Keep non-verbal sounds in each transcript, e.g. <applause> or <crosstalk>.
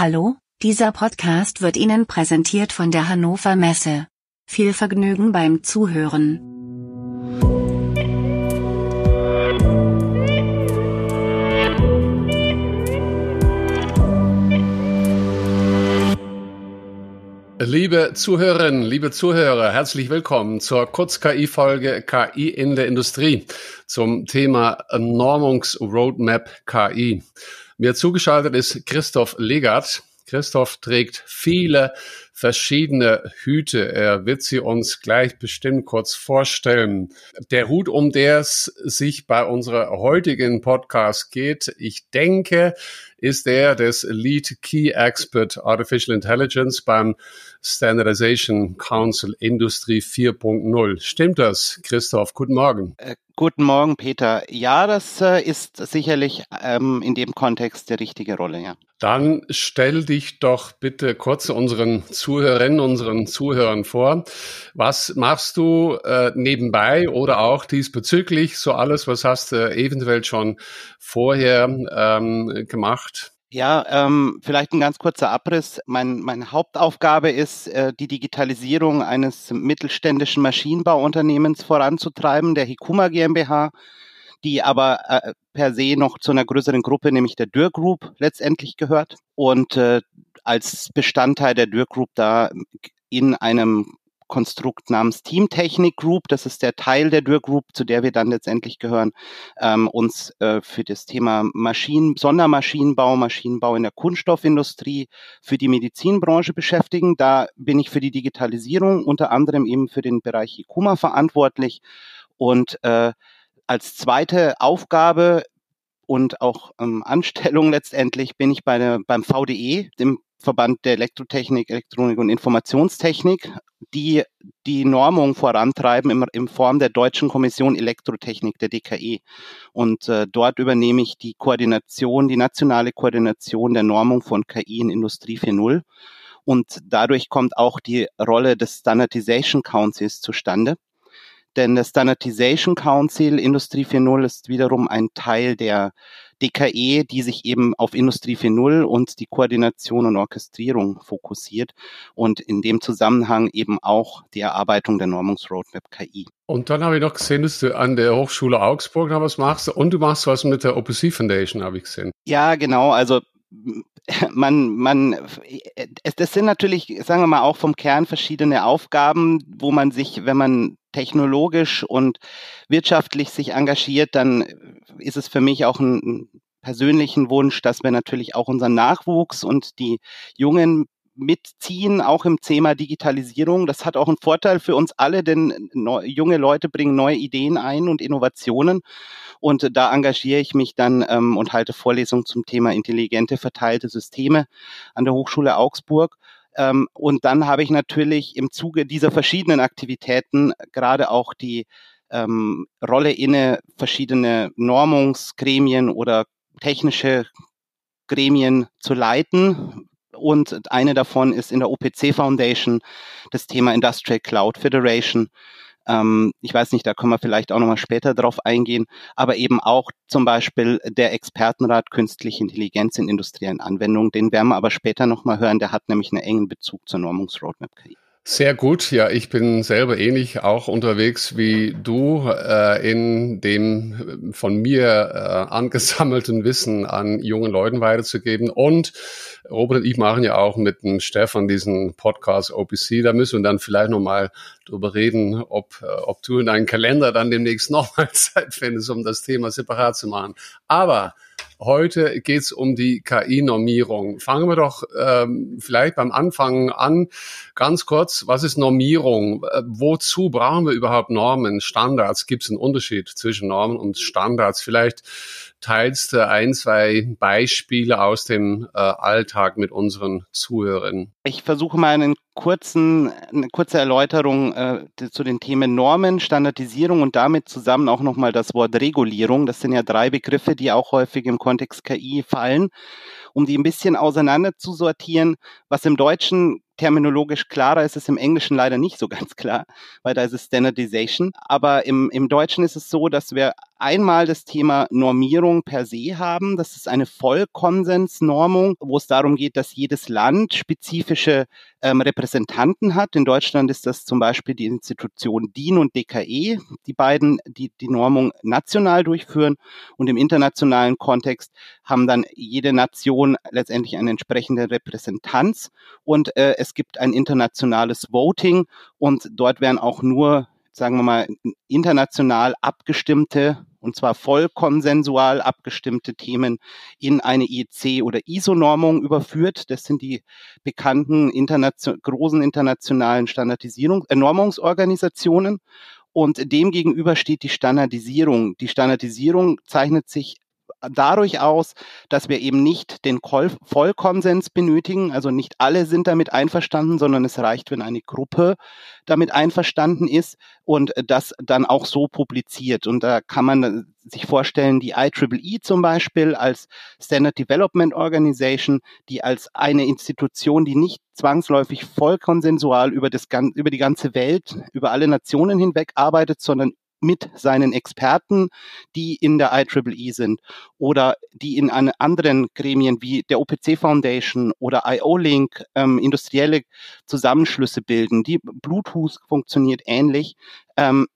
Hallo, dieser Podcast wird Ihnen präsentiert von der Hannover Messe. Viel Vergnügen beim Zuhören. Liebe Zuhörerinnen, liebe Zuhörer, herzlich willkommen zur Kurz-KI-Folge KI in der Industrie zum Thema Normungs-Roadmap KI. Mir zugeschaltet ist Christoph Legert. Christoph trägt viele verschiedene Hüte. Er wird sie uns gleich bestimmt kurz vorstellen. Der Hut, um der es sich bei unserer heutigen Podcast geht, ich denke, ist der des Lead Key Expert Artificial Intelligence beim Standardization Council Industrie 4.0. Stimmt das, Christoph? Guten Morgen. Äh, guten Morgen, Peter. Ja, das äh, ist sicherlich ähm, in dem Kontext die richtige Rolle, ja. Dann stell dich doch bitte kurz unseren Zuhörerinnen, unseren Zuhörern vor. Was machst du äh, nebenbei oder auch diesbezüglich? So alles, was hast du eventuell schon vorher ähm, gemacht? Ja, ähm, vielleicht ein ganz kurzer Abriss. Mein, meine Hauptaufgabe ist, äh, die Digitalisierung eines mittelständischen Maschinenbauunternehmens voranzutreiben, der Hikuma GmbH, die aber äh, per se noch zu einer größeren Gruppe, nämlich der Dürr Group, letztendlich gehört. Und äh, als Bestandteil der Dürr Group da in einem Konstrukt namens Teamtechnik Group, das ist der Teil der Dürr Group, zu der wir dann letztendlich gehören, ähm, uns äh, für das Thema Maschinen, Sondermaschinenbau, Maschinenbau in der Kunststoffindustrie, für die Medizinbranche beschäftigen. Da bin ich für die Digitalisierung, unter anderem eben für den Bereich IKUMA verantwortlich. Und äh, als zweite Aufgabe und auch ähm, Anstellung <laughs> letztendlich bin ich bei der, beim VDE, dem Verband der Elektrotechnik, Elektronik und Informationstechnik, die die Normung vorantreiben im, in Form der Deutschen Kommission Elektrotechnik, der DKE. Und äh, dort übernehme ich die Koordination, die nationale Koordination der Normung von KI in Industrie 4.0. Und dadurch kommt auch die Rolle des Standardization Councils zustande. Denn der Standardization Council Industrie 4.0 ist wiederum ein Teil der DKE, die sich eben auf Industrie 4.0 und die Koordination und Orchestrierung fokussiert und in dem Zusammenhang eben auch die Erarbeitung der Normungsroadmap KI. Und dann habe ich noch gesehen, dass du an der Hochschule Augsburg noch was machst und du machst was mit der OPC Foundation, habe ich gesehen. Ja, genau. Also <laughs> man, man, das sind natürlich, sagen wir mal, auch vom Kern verschiedene Aufgaben, wo man sich, wenn man technologisch und wirtschaftlich sich engagiert, dann ist es für mich auch ein persönlichen Wunsch, dass wir natürlich auch unseren Nachwuchs und die jungen mitziehen, auch im Thema Digitalisierung. Das hat auch einen Vorteil für uns alle, denn junge Leute bringen neue Ideen ein und Innovationen. Und da engagiere ich mich dann ähm, und halte Vorlesungen zum Thema intelligente verteilte Systeme an der Hochschule Augsburg. Ähm, und dann habe ich natürlich im Zuge dieser verschiedenen Aktivitäten gerade auch die ähm, Rolle inne, verschiedene Normungsgremien oder technische Gremien zu leiten. Und eine davon ist in der OPC Foundation das Thema Industrial Cloud Federation. Ähm, ich weiß nicht, da können wir vielleicht auch nochmal später drauf eingehen, aber eben auch zum Beispiel der Expertenrat Künstliche Intelligenz in industriellen Anwendungen, den werden wir aber später nochmal hören, der hat nämlich einen engen Bezug zur Normungsroadmap KI. Sehr gut. Ja, ich bin selber ähnlich auch unterwegs wie du äh, in dem von mir äh, angesammelten Wissen an jungen Leuten weiterzugeben. Und Robert und ich machen ja auch mit dem Stefan diesen Podcast OPC. Da müssen wir dann vielleicht nochmal drüber reden, ob, äh, ob du in deinen Kalender dann demnächst <laughs> nochmal Zeit findest, um das Thema separat zu machen. Aber Heute geht's um die KI-Normierung. Fangen wir doch ähm, vielleicht beim Anfang an. Ganz kurz, was ist Normierung? Äh, wozu brauchen wir überhaupt Normen, Standards? Gibt es einen Unterschied zwischen Normen und Standards? Vielleicht teilst du ein, zwei Beispiele aus dem äh, Alltag mit unseren Zuhörern. Ich versuche mal einen kurzen, eine kurze Erläuterung äh, zu den Themen Normen, Standardisierung und damit zusammen auch nochmal das Wort Regulierung. Das sind ja drei Begriffe, die auch häufig im Kontext KI fallen. Um die ein bisschen auseinander zu sortieren, was im Deutschen terminologisch klarer ist es im Englischen leider nicht so ganz klar, weil da ist es Standardization. Aber im, im Deutschen ist es so, dass wir einmal das Thema Normierung per se haben. Das ist eine Vollkonsensnormung, wo es darum geht, dass jedes Land spezifische ähm, Repräsentanten hat. In Deutschland ist das zum Beispiel die Institution DIN und DKE, die beiden, die die Normung national durchführen. Und im internationalen Kontext haben dann jede Nation letztendlich eine entsprechende Repräsentanz. Und äh, es gibt ein internationales Voting und dort werden auch nur sagen wir mal, international abgestimmte und zwar voll konsensual abgestimmte Themen in eine IEC oder ISO-Normung überführt. Das sind die bekannten internation großen internationalen Standardisierung, äh, Normungsorganisationen. Und dem gegenüber steht die Standardisierung. Die Standardisierung zeichnet sich dadurch aus, dass wir eben nicht den Vollkonsens benötigen. Also nicht alle sind damit einverstanden, sondern es reicht, wenn eine Gruppe damit einverstanden ist und das dann auch so publiziert. Und da kann man sich vorstellen, die IEEE zum Beispiel als Standard Development Organization, die als eine Institution, die nicht zwangsläufig vollkonsensual über, das, über die ganze Welt, über alle Nationen hinweg arbeitet, sondern mit seinen Experten, die in der IEEE sind oder die in anderen Gremien wie der OPC Foundation oder IO-Link ähm, industrielle Zusammenschlüsse bilden. Die Bluetooth funktioniert ähnlich, ähm,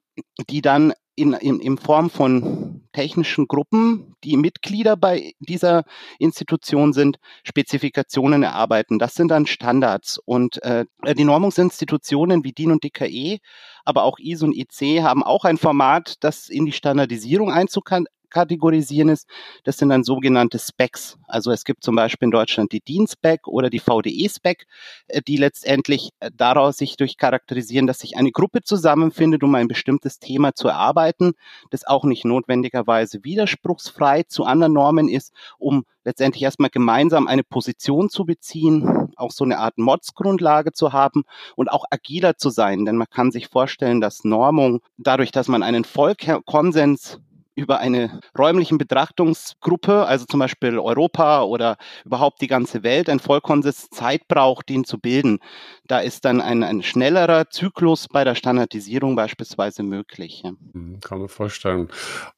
die dann in, in, in Form von technischen Gruppen, die Mitglieder bei dieser Institution sind, Spezifikationen erarbeiten. Das sind dann Standards. Und äh, die Normungsinstitutionen wie DIN und DKE, aber auch ISO und IC haben auch ein Format, das in die Standardisierung Einzug kategorisieren ist, das sind dann sogenannte Specs. Also es gibt zum Beispiel in Deutschland die DIN-Spec oder die VDE-Spec, äh, die letztendlich äh, daraus sich durch charakterisieren, dass sich eine Gruppe zusammenfindet, um ein bestimmtes Thema zu erarbeiten, das auch nicht notwendigerweise widerspruchsfrei zu anderen Normen ist, um letztendlich erstmal gemeinsam eine Position zu beziehen, auch so eine Art Mods-Grundlage zu haben und auch agiler zu sein. Denn man kann sich vorstellen, dass Normung dadurch, dass man einen Vollkonsens über eine räumlichen Betrachtungsgruppe, also zum Beispiel Europa oder überhaupt die ganze Welt, ein Vollkonsens Zeit braucht, den zu bilden. Da ist dann ein, ein schnellerer Zyklus bei der Standardisierung beispielsweise möglich. Ja. Mhm, kann man vorstellen.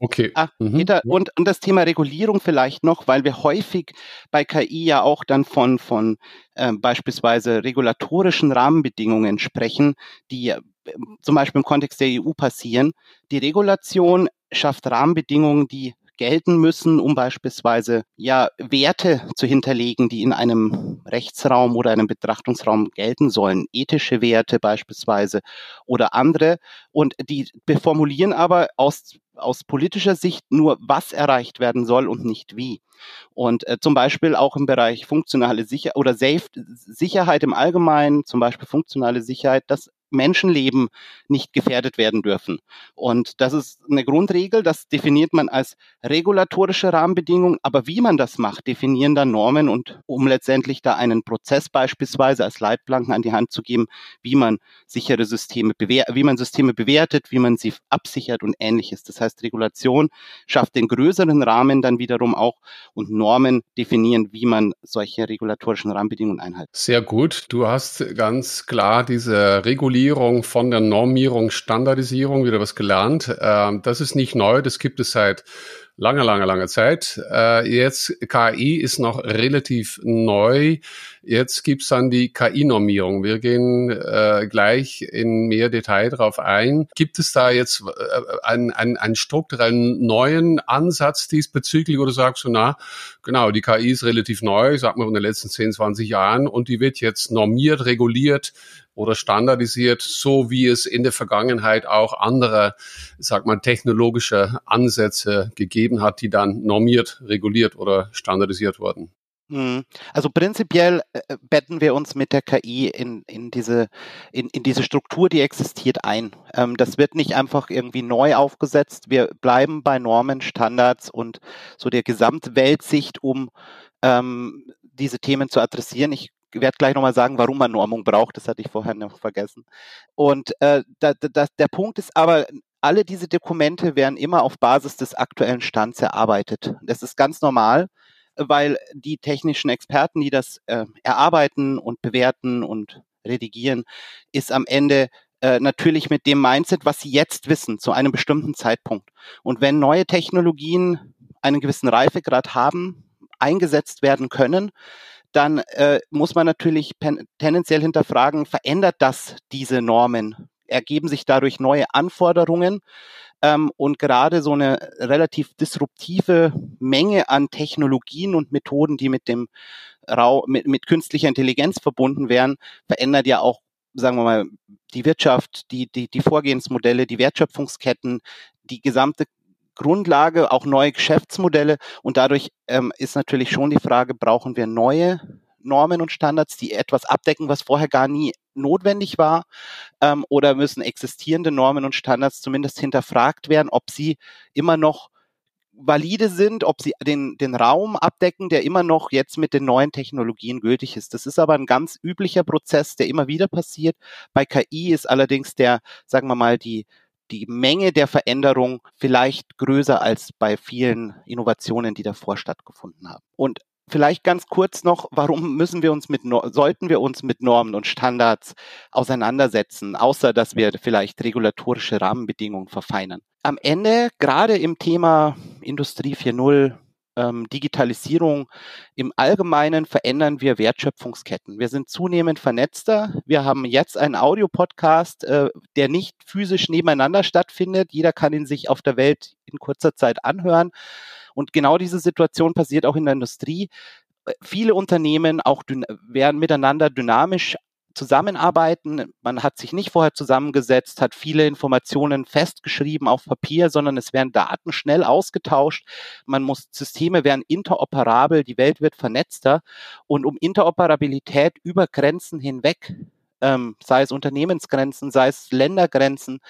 Okay. Ach, mhm. Peter, und, und das Thema Regulierung vielleicht noch, weil wir häufig bei KI ja auch dann von, von äh, beispielsweise regulatorischen Rahmenbedingungen sprechen, die zum Beispiel im Kontext der EU passieren. Die Regulation schafft Rahmenbedingungen, die gelten müssen, um beispielsweise ja Werte zu hinterlegen, die in einem Rechtsraum oder einem Betrachtungsraum gelten sollen, ethische Werte beispielsweise oder andere und die beformulieren aber aus aus politischer Sicht nur, was erreicht werden soll und nicht wie. Und äh, zum Beispiel auch im Bereich funktionale Sicherheit oder Safe Sicherheit im Allgemeinen, zum Beispiel funktionale Sicherheit, das Menschenleben nicht gefährdet werden dürfen. Und das ist eine Grundregel, das definiert man als regulatorische Rahmenbedingungen, aber wie man das macht, definieren dann Normen und um letztendlich da einen Prozess beispielsweise als Leitplanken an die Hand zu geben, wie man sichere Systeme bewertet, wie man Systeme bewertet, wie man sie absichert und ähnliches. Das heißt, Regulation schafft den größeren Rahmen dann wiederum auch und Normen definieren, wie man solche regulatorischen Rahmenbedingungen einhält. Sehr gut. Du hast ganz klar diese Regulierung Regulierung von der Normierung, Standardisierung wieder was gelernt. Ähm, das ist nicht neu, das gibt es seit lange, lange, lange Zeit. Äh, jetzt KI ist noch relativ neu. Jetzt gibt's dann die KI-Normierung. Wir gehen äh, gleich in mehr Detail darauf ein. Gibt es da jetzt äh, einen, einen, einen strukturellen neuen Ansatz diesbezüglich oder sagst du, na, genau, die KI ist relativ neu, sag mal in den letzten 10, 20 Jahren und die wird jetzt normiert, reguliert, oder standardisiert, so wie es in der Vergangenheit auch andere, sag mal, technologische Ansätze gegeben hat, die dann normiert, reguliert oder standardisiert wurden. Mhm. Also prinzipiell äh, äh, betten wir uns mit der KI in, in, diese, in, in diese Struktur, die existiert, ein. Ähm, das wird nicht einfach irgendwie neu aufgesetzt. Wir bleiben bei Normen, Standards und so der Gesamtweltsicht, um ähm, diese Themen zu adressieren. Ich werde gleich nochmal sagen, warum man Normung braucht. Das hatte ich vorher noch vergessen. Und äh, da, da, der Punkt ist aber, alle diese Dokumente werden immer auf Basis des aktuellen Stands erarbeitet. Das ist ganz normal, weil die technischen Experten, die das äh, erarbeiten und bewerten und redigieren, ist am Ende äh, natürlich mit dem Mindset, was sie jetzt wissen, zu einem bestimmten Zeitpunkt. Und wenn neue Technologien einen gewissen Reifegrad haben, eingesetzt werden können, dann äh, muss man natürlich tendenziell hinterfragen, verändert das diese Normen? Ergeben sich dadurch neue Anforderungen? Ähm, und gerade so eine relativ disruptive Menge an Technologien und Methoden, die mit dem Rau mit, mit künstlicher Intelligenz verbunden wären, verändert ja auch sagen wir mal, die Wirtschaft, die, die, die Vorgehensmodelle, die Wertschöpfungsketten, die gesamte Grundlage, auch neue Geschäftsmodelle. Und dadurch ähm, ist natürlich schon die Frage, brauchen wir neue Normen und Standards, die etwas abdecken, was vorher gar nie notwendig war? Ähm, oder müssen existierende Normen und Standards zumindest hinterfragt werden, ob sie immer noch valide sind, ob sie den, den Raum abdecken, der immer noch jetzt mit den neuen Technologien gültig ist. Das ist aber ein ganz üblicher Prozess, der immer wieder passiert. Bei KI ist allerdings der, sagen wir mal, die, die Menge der Veränderung vielleicht größer als bei vielen Innovationen, die davor stattgefunden haben. Und Vielleicht ganz kurz noch, warum müssen wir uns mit, sollten wir uns mit Normen und Standards auseinandersetzen, außer dass wir vielleicht regulatorische Rahmenbedingungen verfeinern? Am Ende, gerade im Thema Industrie 4.0, ähm, Digitalisierung im Allgemeinen verändern wir Wertschöpfungsketten. Wir sind zunehmend vernetzter. Wir haben jetzt einen Audiopodcast, äh, der nicht physisch nebeneinander stattfindet. Jeder kann ihn sich auf der Welt in kurzer Zeit anhören. Und genau diese Situation passiert auch in der Industrie. Äh, viele Unternehmen auch werden miteinander dynamisch zusammenarbeiten. Man hat sich nicht vorher zusammengesetzt, hat viele Informationen festgeschrieben auf Papier, sondern es werden Daten schnell ausgetauscht. Man muss, Systeme werden interoperabel, die Welt wird vernetzter. Und um Interoperabilität über Grenzen hinweg ähm, sei es Unternehmensgrenzen, sei es Ländergrenzen,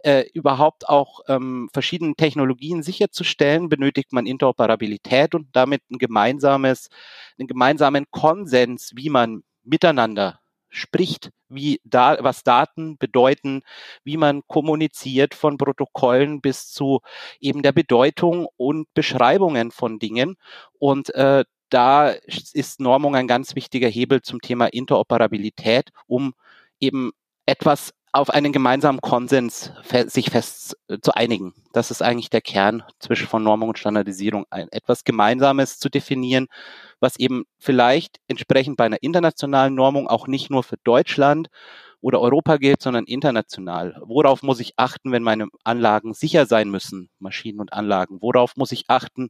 äh, überhaupt auch ähm, verschiedene Technologien sicherzustellen, benötigt man Interoperabilität und damit ein gemeinsames, einen gemeinsamen Konsens, wie man miteinander spricht, wie da, was Daten bedeuten, wie man kommuniziert von Protokollen bis zu eben der Bedeutung und Beschreibungen von Dingen. Und äh, da ist Normung ein ganz wichtiger Hebel zum Thema Interoperabilität, um eben etwas auf einen gemeinsamen Konsens sich fest äh, zu einigen. Das ist eigentlich der Kern zwischen von Normung und Standardisierung, ein, etwas Gemeinsames zu definieren, was eben vielleicht entsprechend bei einer internationalen Normung auch nicht nur für Deutschland oder Europa gilt, sondern international. Worauf muss ich achten, wenn meine Anlagen sicher sein müssen, Maschinen und Anlagen? Worauf muss ich achten,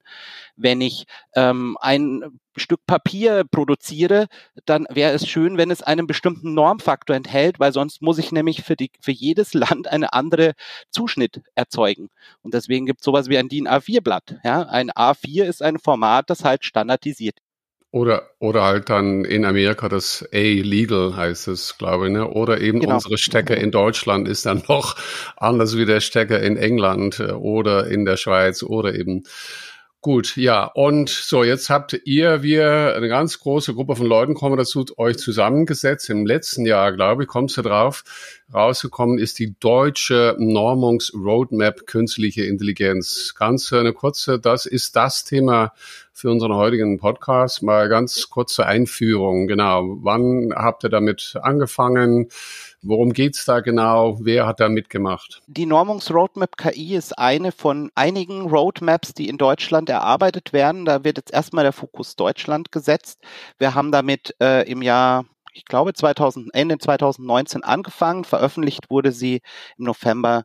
wenn ich ähm, ein Stück Papier produziere, dann wäre es schön, wenn es einen bestimmten Normfaktor enthält, weil sonst muss ich nämlich für, die, für jedes Land eine andere Zuschnitt erzeugen. Und deswegen gibt es sowas wie ein DIN A4-Blatt. Ja? Ein A4 ist ein Format, das halt standardisiert oder, oder halt dann in Amerika das A-Legal heißt es, glaube ich, ne? Oder eben genau. unsere Stecker in Deutschland ist dann <laughs> noch anders wie der Stecker in England äh, oder in der Schweiz oder eben Gut, ja, und so, jetzt habt ihr, wir, eine ganz große Gruppe von Leuten kommen dazu, euch zusammengesetzt. Im letzten Jahr, glaube ich, kommst du drauf, rausgekommen ist die deutsche Normungs-Roadmap künstliche Intelligenz. Ganz eine kurze, das ist das Thema für unseren heutigen Podcast. Mal ganz kurze Einführung, genau. Wann habt ihr damit angefangen? Worum geht's da genau? Wer hat da mitgemacht? Die Normungs-Roadmap KI ist eine von einigen Roadmaps, die in Deutschland erarbeitet werden. Da wird jetzt erstmal der Fokus Deutschland gesetzt. Wir haben damit äh, im Jahr ich glaube 2000, Ende 2019 angefangen. Veröffentlicht wurde sie im November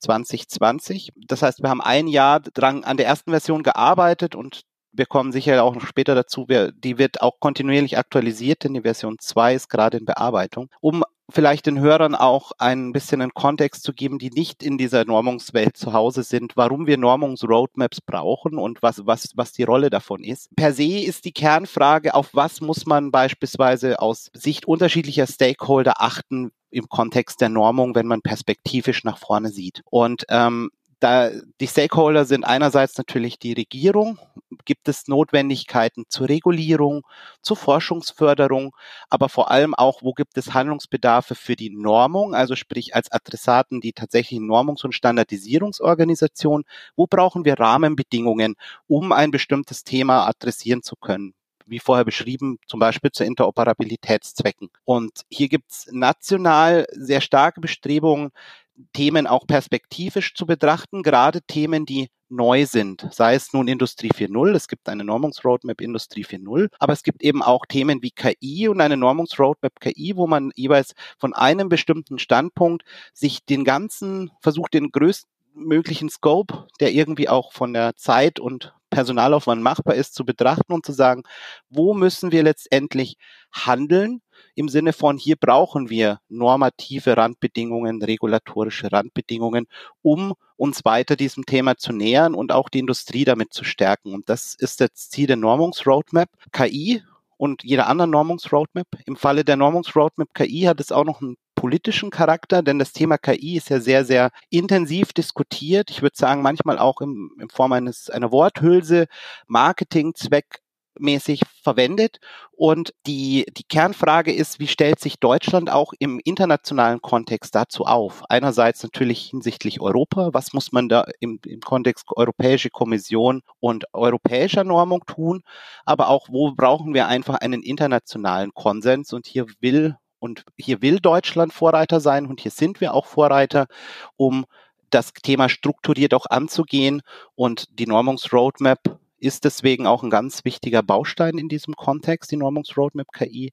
2020. Das heißt, wir haben ein Jahr dran an der ersten Version gearbeitet und wir kommen sicher auch noch später dazu. Wir, die wird auch kontinuierlich aktualisiert, denn die Version 2 ist gerade in Bearbeitung. Um vielleicht den Hörern auch ein bisschen einen Kontext zu geben, die nicht in dieser Normungswelt zu Hause sind, warum wir Normungsroadmaps brauchen und was, was, was die Rolle davon ist. Per se ist die Kernfrage, auf was muss man beispielsweise aus Sicht unterschiedlicher Stakeholder achten, im Kontext der Normung, wenn man perspektivisch nach vorne sieht. Und ähm, da die Stakeholder sind einerseits natürlich die Regierung, gibt es Notwendigkeiten zur Regulierung, zur Forschungsförderung, aber vor allem auch, wo gibt es Handlungsbedarfe für die Normung, also sprich als Adressaten die tatsächlichen Normungs- und Standardisierungsorganisation, wo brauchen wir Rahmenbedingungen, um ein bestimmtes Thema adressieren zu können. wie vorher beschrieben, zum Beispiel zu Interoperabilitätszwecken. Und hier gibt es national sehr starke Bestrebungen, Themen auch perspektivisch zu betrachten, gerade Themen, die neu sind, sei es nun Industrie 4.0, es gibt eine Normungsroadmap Industrie 4.0, aber es gibt eben auch Themen wie KI und eine Normungsroadmap KI, wo man jeweils von einem bestimmten Standpunkt sich den ganzen, versucht den größtmöglichen Scope, der irgendwie auch von der Zeit und Personalaufwand machbar ist, zu betrachten und zu sagen, wo müssen wir letztendlich handeln im Sinne von, hier brauchen wir normative Randbedingungen, regulatorische Randbedingungen, um uns weiter diesem Thema zu nähern und auch die Industrie damit zu stärken. Und das ist das Ziel der Normungsroadmap. KI und jeder anderen Normungsroadmap. Im Falle der Normungsroadmap KI hat es auch noch einen politischen Charakter, denn das Thema KI ist ja sehr, sehr intensiv diskutiert. Ich würde sagen, manchmal auch im, in Form eines, einer Worthülse, Marketingzweck mäßig verwendet. Und die, die Kernfrage ist, wie stellt sich Deutschland auch im internationalen Kontext dazu auf? Einerseits natürlich hinsichtlich Europa. Was muss man da im, im Kontext Europäische Kommission und europäischer Normung tun? Aber auch, wo brauchen wir einfach einen internationalen Konsens? Und hier will und hier will Deutschland Vorreiter sein und hier sind wir auch Vorreiter, um das Thema strukturiert auch anzugehen. Und die Normungsroadmap ist deswegen auch ein ganz wichtiger Baustein in diesem Kontext, die Normungsroadmap KI.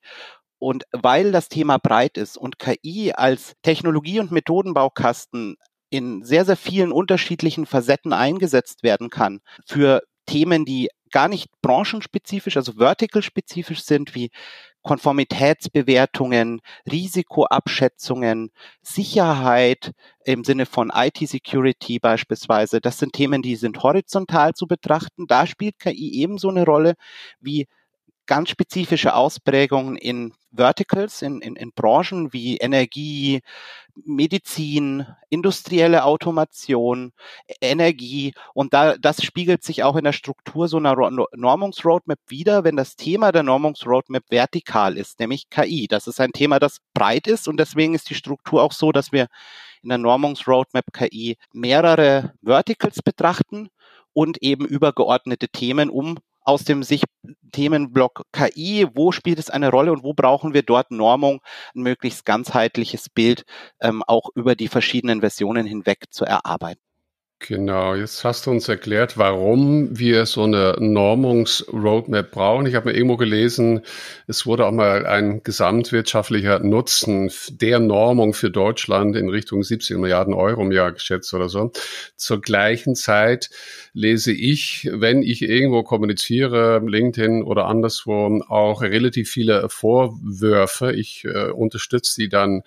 Und weil das Thema breit ist und KI als Technologie- und Methodenbaukasten in sehr, sehr vielen unterschiedlichen Facetten eingesetzt werden kann für Themen, die gar nicht branchenspezifisch, also vertical-spezifisch sind, wie Konformitätsbewertungen, Risikoabschätzungen, Sicherheit im Sinne von IT-Security beispielsweise. Das sind Themen, die sind horizontal zu betrachten. Da spielt KI ebenso eine Rolle wie ganz spezifische Ausprägungen in Verticals, in, in, in Branchen wie Energie, Medizin, industrielle Automation, Energie. Und da, das spiegelt sich auch in der Struktur so einer Normungsroadmap wieder, wenn das Thema der Normungsroadmap vertikal ist, nämlich KI. Das ist ein Thema, das breit ist und deswegen ist die Struktur auch so, dass wir in der Normungsroadmap KI mehrere Verticals betrachten und eben übergeordnete Themen, um aus dem Sicht Themenblock KI, wo spielt es eine Rolle und wo brauchen wir dort Normung, ein möglichst ganzheitliches Bild ähm, auch über die verschiedenen Versionen hinweg zu erarbeiten. Genau, jetzt hast du uns erklärt, warum wir so eine Normungs-Roadmap brauchen. Ich habe mir irgendwo gelesen, es wurde auch mal ein gesamtwirtschaftlicher Nutzen der Normung für Deutschland in Richtung 17 Milliarden Euro im Jahr geschätzt oder so. Zur gleichen Zeit lese ich, wenn ich irgendwo kommuniziere, LinkedIn oder anderswo, auch relativ viele Vorwürfe. Ich äh, unterstütze die dann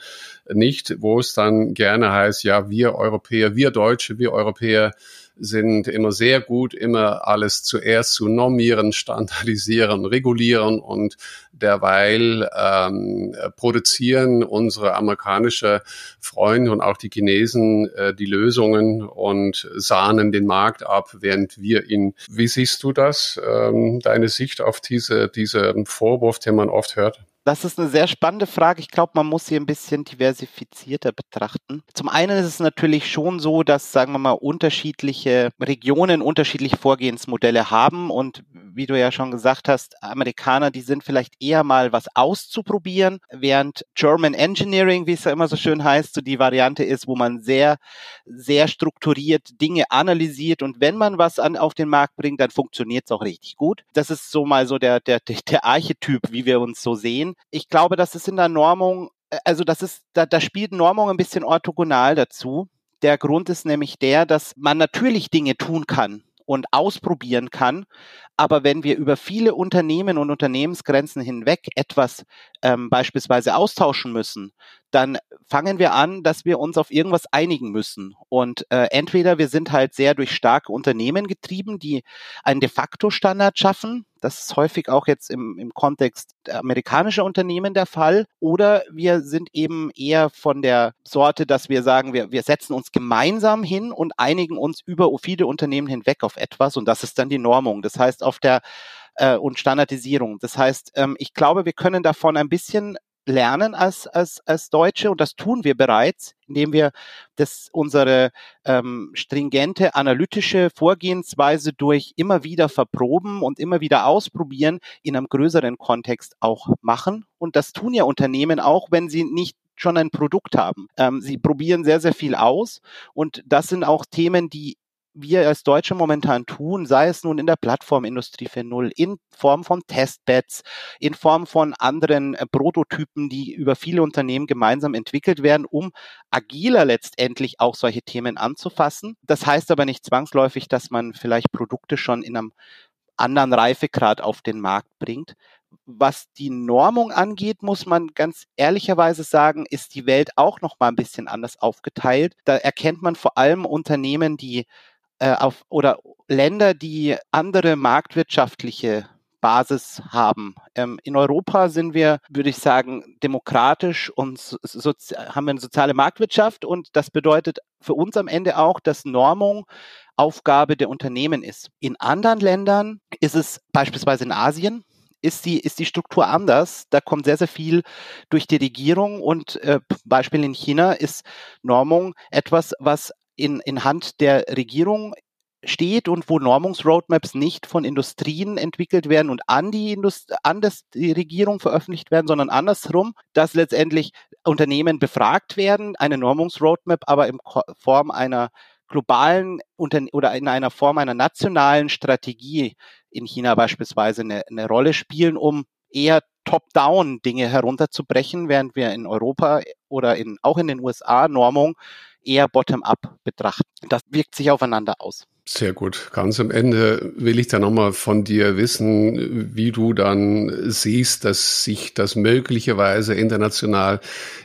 nicht, wo es dann gerne heißt, ja, wir Europäer, wir Deutsche, wir Europäer sind immer sehr gut, immer alles zuerst zu normieren, standardisieren, regulieren und derweil ähm, produzieren unsere amerikanische Freunde und auch die Chinesen äh, die Lösungen und sahnen den Markt ab, während wir ihn. Wie siehst du das? Ähm, deine Sicht auf diese, diese Vorwurf, den man oft hört? Das ist eine sehr spannende Frage. Ich glaube, man muss sie ein bisschen diversifizierter betrachten. Zum einen ist es natürlich schon so, dass, sagen wir mal, unterschiedliche Regionen unterschiedliche Vorgehensmodelle haben. Und wie du ja schon gesagt hast, Amerikaner, die sind vielleicht eher mal was auszuprobieren, während German Engineering, wie es ja immer so schön heißt, so die Variante ist, wo man sehr, sehr strukturiert Dinge analysiert. Und wenn man was an, auf den Markt bringt, dann funktioniert es auch richtig gut. Das ist so mal so der, der, der Archetyp, wie wir uns so sehen. Ich glaube, das ist in der Normung, äh, also das ist, da, da spielt Normung ein bisschen orthogonal dazu. Der Grund ist nämlich der, dass man natürlich Dinge tun kann und ausprobieren kann. Aber wenn wir über viele Unternehmen und Unternehmensgrenzen hinweg etwas ähm, beispielsweise austauschen müssen, dann fangen wir an, dass wir uns auf irgendwas einigen müssen. Und äh, entweder wir sind halt sehr durch starke Unternehmen getrieben, die einen de facto Standard schaffen, das ist häufig auch jetzt im, im Kontext amerikanischer Unternehmen der Fall. Oder wir sind eben eher von der Sorte, dass wir sagen, wir, wir setzen uns gemeinsam hin und einigen uns über viele Unternehmen hinweg auf etwas. Und das ist dann die Normung. Das heißt, auf der äh, und Standardisierung. Das heißt, ähm, ich glaube, wir können davon ein bisschen lernen als, als, als Deutsche und das tun wir bereits, indem wir das, unsere ähm, stringente analytische Vorgehensweise durch immer wieder verproben und immer wieder ausprobieren in einem größeren Kontext auch machen. Und das tun ja Unternehmen auch, wenn sie nicht schon ein Produkt haben. Ähm, sie probieren sehr, sehr viel aus und das sind auch Themen, die wir als Deutsche momentan tun, sei es nun in der Plattformindustrie für Null, in Form von Testbeds, in Form von anderen äh, Prototypen, die über viele Unternehmen gemeinsam entwickelt werden, um agiler letztendlich auch solche Themen anzufassen. Das heißt aber nicht zwangsläufig, dass man vielleicht Produkte schon in einem anderen Reifegrad auf den Markt bringt. Was die Normung angeht, muss man ganz ehrlicherweise sagen, ist die Welt auch noch mal ein bisschen anders aufgeteilt. Da erkennt man vor allem Unternehmen, die äh, auf oder Länder, die andere marktwirtschaftliche Basis haben. Ähm, in Europa sind wir, würde ich sagen, demokratisch und so, haben wir eine soziale Marktwirtschaft und das bedeutet für uns am Ende auch, dass Normung Aufgabe der Unternehmen ist. In anderen Ländern ist es beispielsweise in Asien, ist die, ist die Struktur anders. Da kommt sehr, sehr viel durch die Regierung und äh, Beispiel in China ist Normung etwas, was in, in Hand der Regierung steht und wo Normungsroadmaps nicht von Industrien entwickelt werden und an die, Indust an das, die Regierung veröffentlicht werden, sondern andersrum, dass letztendlich Unternehmen befragt werden, eine Normungsroadmap aber in Form einer globalen oder in einer Form einer nationalen Strategie in China beispielsweise eine, eine Rolle spielen, um eher top-down Dinge herunterzubrechen, während wir in Europa oder in, auch in den USA Normung eher bottom-up betrachten. Das wirkt sich aufeinander aus. Sehr gut. Ganz am Ende will ich dann nochmal von dir wissen, wie du dann siehst, dass sich das möglicherweise international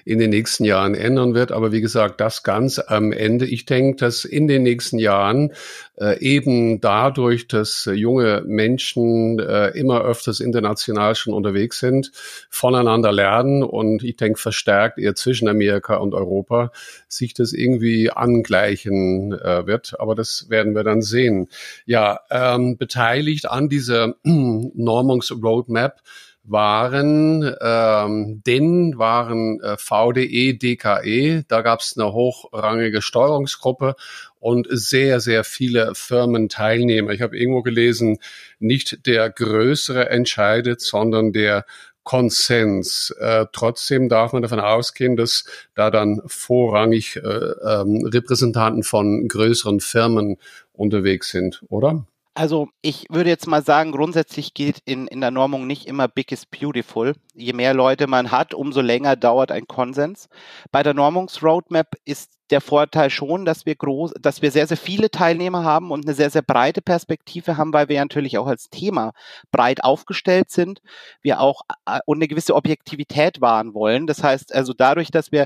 in den nächsten Jahren ändern wird. Aber wie gesagt, das ganz am Ende. Ich denke, dass in den nächsten Jahren äh, eben dadurch, dass junge Menschen äh, immer öfters international schon unterwegs sind, voneinander lernen und ich denke verstärkt eher zwischen Amerika und Europa sich das irgendwie angleichen äh, wird. Aber das werden wir dann sehen. Ja, ähm, beteiligt an dieser <clears throat> Normungs-Roadmap waren, ähm, DIN waren äh, VDE, DKE, da gab es eine hochrangige Steuerungsgruppe und sehr, sehr viele Firmenteilnehmer. Ich habe irgendwo gelesen, nicht der Größere entscheidet, sondern der Konsens. Äh, trotzdem darf man davon ausgehen, dass da dann vorrangig äh, ähm, Repräsentanten von größeren Firmen unterwegs sind, oder? Also ich würde jetzt mal sagen, grundsätzlich geht in, in der Normung nicht immer Big is Beautiful. Je mehr Leute man hat, umso länger dauert ein Konsens. Bei der Normungsroadmap ist der Vorteil schon, dass wir groß, dass wir sehr, sehr viele Teilnehmer haben und eine sehr, sehr breite Perspektive haben, weil wir natürlich auch als Thema breit aufgestellt sind. Wir auch äh, und eine gewisse Objektivität wahren wollen. Das heißt also dadurch, dass wir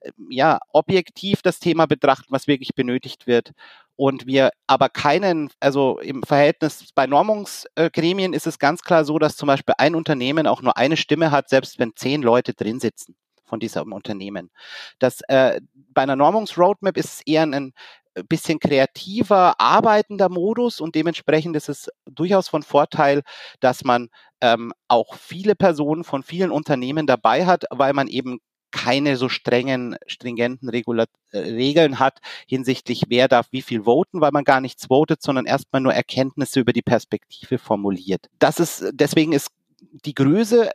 äh, ja objektiv das Thema betrachten, was wirklich benötigt wird und wir aber keinen, also im Verhältnis bei Normungsgremien ist es ganz klar so, dass zum Beispiel ein Unternehmen auch nur eine Stimme hat, selbst wenn zehn Leute drin sitzen von diesem Unternehmen. Das, äh, bei einer Normungsroadmap ist es eher ein bisschen kreativer, arbeitender Modus und dementsprechend ist es durchaus von Vorteil, dass man ähm, auch viele Personen von vielen Unternehmen dabei hat, weil man eben keine so strengen, stringenten Regula äh, Regeln hat hinsichtlich, wer darf wie viel voten, weil man gar nichts votet, sondern erstmal nur Erkenntnisse über die Perspektive formuliert. Das ist, deswegen ist die Größe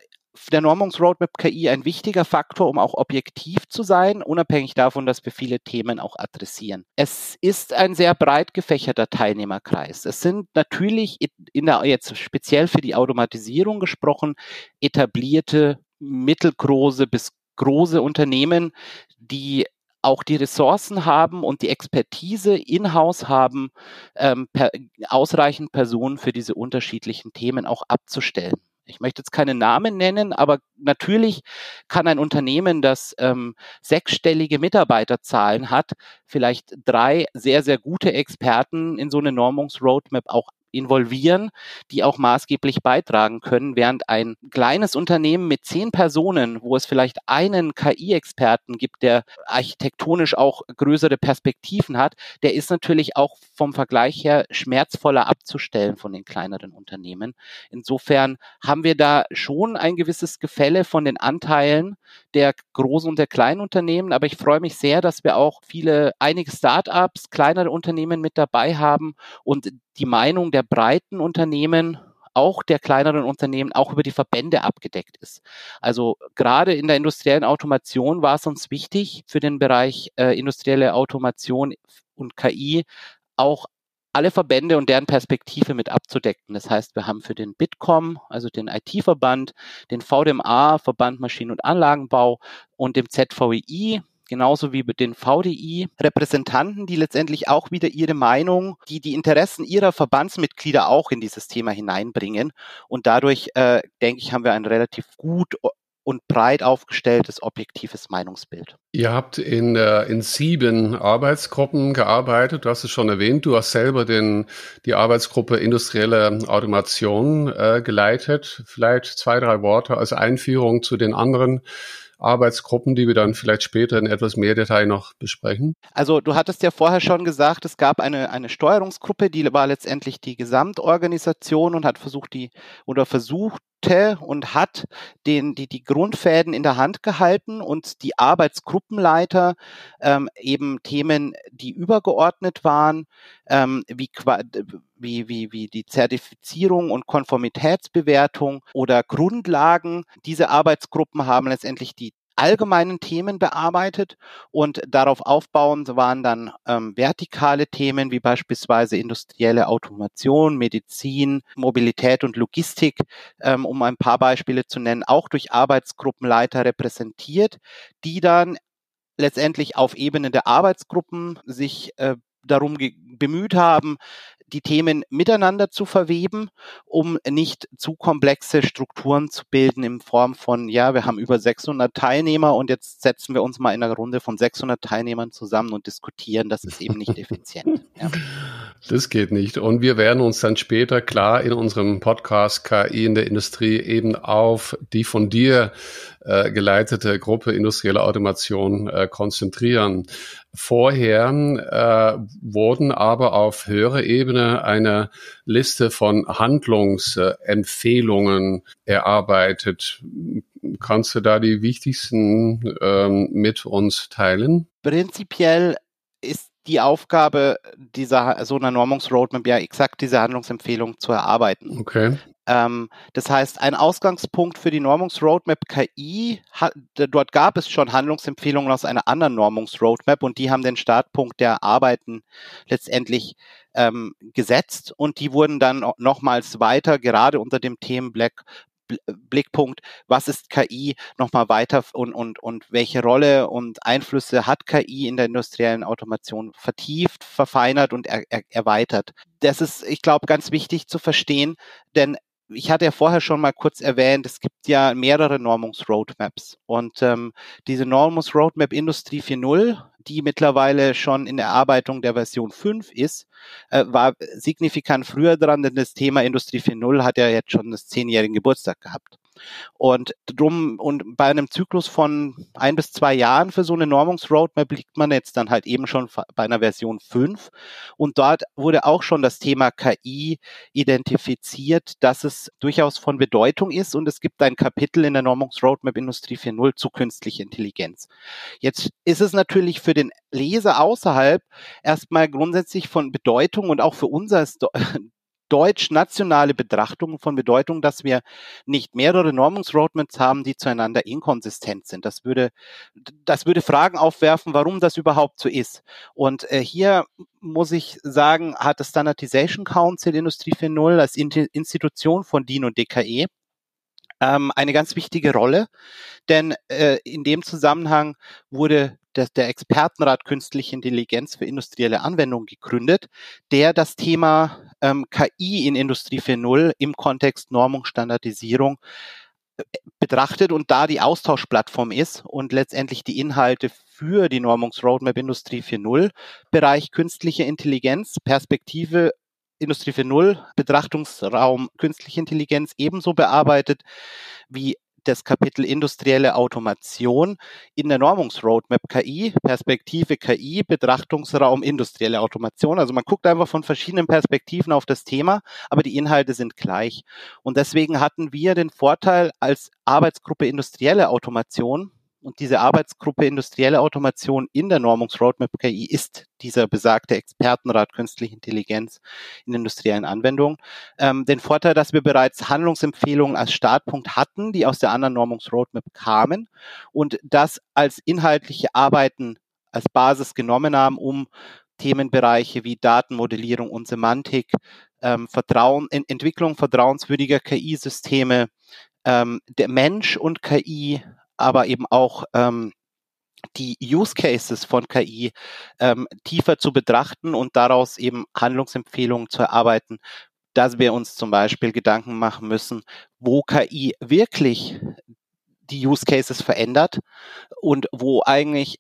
der Normungsroadmap KI ein wichtiger Faktor, um auch objektiv zu sein, unabhängig davon, dass wir viele Themen auch adressieren. Es ist ein sehr breit gefächerter Teilnehmerkreis. Es sind natürlich in der, jetzt speziell für die Automatisierung gesprochen, etablierte mittelgroße bis große Unternehmen, die auch die Ressourcen haben und die Expertise in-house haben, ähm, per, ausreichend Personen für diese unterschiedlichen Themen auch abzustellen. Ich möchte jetzt keine Namen nennen, aber natürlich kann ein Unternehmen, das ähm, sechsstellige Mitarbeiterzahlen hat, vielleicht drei sehr, sehr gute Experten in so eine Normungsroadmap auch involvieren, die auch maßgeblich beitragen können, während ein kleines Unternehmen mit zehn Personen, wo es vielleicht einen KI-Experten gibt, der architektonisch auch größere Perspektiven hat, der ist natürlich auch vom Vergleich her schmerzvoller abzustellen von den kleineren Unternehmen. Insofern haben wir da schon ein gewisses Gefälle von den Anteilen der großen und der kleinen Unternehmen, aber ich freue mich sehr, dass wir auch viele, einige Start-ups, kleinere Unternehmen mit dabei haben und die Meinung der breiten Unternehmen auch der kleineren Unternehmen auch über die Verbände abgedeckt ist. Also gerade in der industriellen Automation war es uns wichtig, für den Bereich äh, industrielle Automation und KI auch alle Verbände und deren Perspektive mit abzudecken. Das heißt, wir haben für den Bitkom, also den IT-Verband, den VDMA, Verband Maschinen- und Anlagenbau und dem ZVEI, genauso wie mit den VDI Repräsentanten, die letztendlich auch wieder ihre Meinung, die die Interessen ihrer Verbandsmitglieder auch in dieses Thema hineinbringen. Und dadurch, äh, denke ich, haben wir ein relativ gut und breit aufgestelltes objektives Meinungsbild. Ihr habt in, in sieben Arbeitsgruppen gearbeitet. Du hast es schon erwähnt. Du hast selber den, die Arbeitsgruppe Industrielle Automation äh, geleitet. Vielleicht zwei, drei Worte als Einführung zu den anderen Arbeitsgruppen, die wir dann vielleicht später in etwas mehr Detail noch besprechen? Also du hattest ja vorher schon gesagt, es gab eine, eine Steuerungsgruppe, die war letztendlich die Gesamtorganisation und hat versucht, die oder versucht, und hat den, die, die Grundfäden in der Hand gehalten und die Arbeitsgruppenleiter ähm, eben Themen, die übergeordnet waren, ähm, wie, wie, wie, wie die Zertifizierung und Konformitätsbewertung oder Grundlagen. Diese Arbeitsgruppen haben letztendlich die allgemeinen Themen bearbeitet und darauf aufbauend waren dann ähm, vertikale Themen wie beispielsweise industrielle Automation, Medizin, Mobilität und Logistik, ähm, um ein paar Beispiele zu nennen, auch durch Arbeitsgruppenleiter repräsentiert, die dann letztendlich auf Ebene der Arbeitsgruppen sich äh, darum bemüht haben, die Themen miteinander zu verweben, um nicht zu komplexe Strukturen zu bilden in Form von, ja, wir haben über 600 Teilnehmer und jetzt setzen wir uns mal in einer Runde von 600 Teilnehmern zusammen und diskutieren. Das ist eben nicht effizient. <laughs> Ja. Das geht nicht. Und wir werden uns dann später klar in unserem Podcast KI in der Industrie eben auf die von dir äh, geleitete Gruppe industrielle Automation äh, konzentrieren. Vorher äh, wurden aber auf höherer Ebene eine Liste von Handlungsempfehlungen erarbeitet. Kannst du da die wichtigsten ähm, mit uns teilen? Prinzipiell ist die Aufgabe dieser so einer Normungsroadmap ja exakt diese Handlungsempfehlung zu erarbeiten. Okay. Ähm, das heißt, ein Ausgangspunkt für die Normungsroadmap KI, hat, dort gab es schon Handlungsempfehlungen aus einer anderen Normungsroadmap und die haben den Startpunkt der Arbeiten letztendlich ähm, gesetzt und die wurden dann nochmals weiter, gerade unter dem Themenblock Blickpunkt, was ist KI nochmal weiter und, und, und welche Rolle und Einflüsse hat KI in der industriellen Automation vertieft, verfeinert und er, er, erweitert. Das ist, ich glaube, ganz wichtig zu verstehen, denn ich hatte ja vorher schon mal kurz erwähnt, es gibt ja mehrere Normungsroadmaps und ähm, diese Normungsroadmap Industrie 4.0, die mittlerweile schon in der Erarbeitung der Version 5 ist, äh, war signifikant früher dran, denn das Thema Industrie 4.0 hat ja jetzt schon das zehnjährigen Geburtstag gehabt. Und drum, und bei einem Zyklus von ein bis zwei Jahren für so eine Normungsroadmap liegt man jetzt dann halt eben schon bei einer Version 5. Und dort wurde auch schon das Thema KI identifiziert, dass es durchaus von Bedeutung ist. Und es gibt ein Kapitel in der Normungsroadmap Industrie 4.0 zu künstlicher Intelligenz. Jetzt ist es natürlich für den Leser außerhalb erstmal grundsätzlich von Bedeutung und auch für uns als deutsch-nationale Betrachtung von Bedeutung, dass wir nicht mehrere Normungsroadmaps haben, die zueinander inkonsistent sind. Das würde, das würde Fragen aufwerfen, warum das überhaupt so ist. Und äh, hier muss ich sagen, hat das Standardization Council Industrie 4.0 als Institution von DIN und DKE ähm, eine ganz wichtige Rolle, denn äh, in dem Zusammenhang wurde der, der Expertenrat Künstliche Intelligenz für industrielle Anwendungen gegründet, der das Thema ähm, KI in Industrie 4.0 im Kontext Normung, Standardisierung äh, betrachtet und da die Austauschplattform ist und letztendlich die Inhalte für die Normungsroadmap Industrie 4.0 Bereich künstliche Intelligenz, Perspektive Industrie 4.0 Betrachtungsraum künstliche Intelligenz ebenso bearbeitet wie das Kapitel industrielle Automation in der Normungsroadmap KI, Perspektive KI, Betrachtungsraum industrielle Automation. Also man guckt einfach von verschiedenen Perspektiven auf das Thema, aber die Inhalte sind gleich. Und deswegen hatten wir den Vorteil als Arbeitsgruppe industrielle Automation, und diese Arbeitsgruppe Industrielle Automation in der Normungsroadmap KI ist dieser besagte Expertenrat Künstliche Intelligenz in industriellen Anwendungen. Ähm, den Vorteil, dass wir bereits Handlungsempfehlungen als Startpunkt hatten, die aus der anderen Normungsroadmap kamen und das als inhaltliche Arbeiten als Basis genommen haben, um Themenbereiche wie Datenmodellierung und Semantik, ähm, Vertrauen, Entwicklung vertrauenswürdiger KI-Systeme, ähm, der Mensch und KI aber eben auch ähm, die Use Cases von KI ähm, tiefer zu betrachten und daraus eben Handlungsempfehlungen zu erarbeiten, dass wir uns zum Beispiel Gedanken machen müssen, wo KI wirklich die Use Cases verändert und wo eigentlich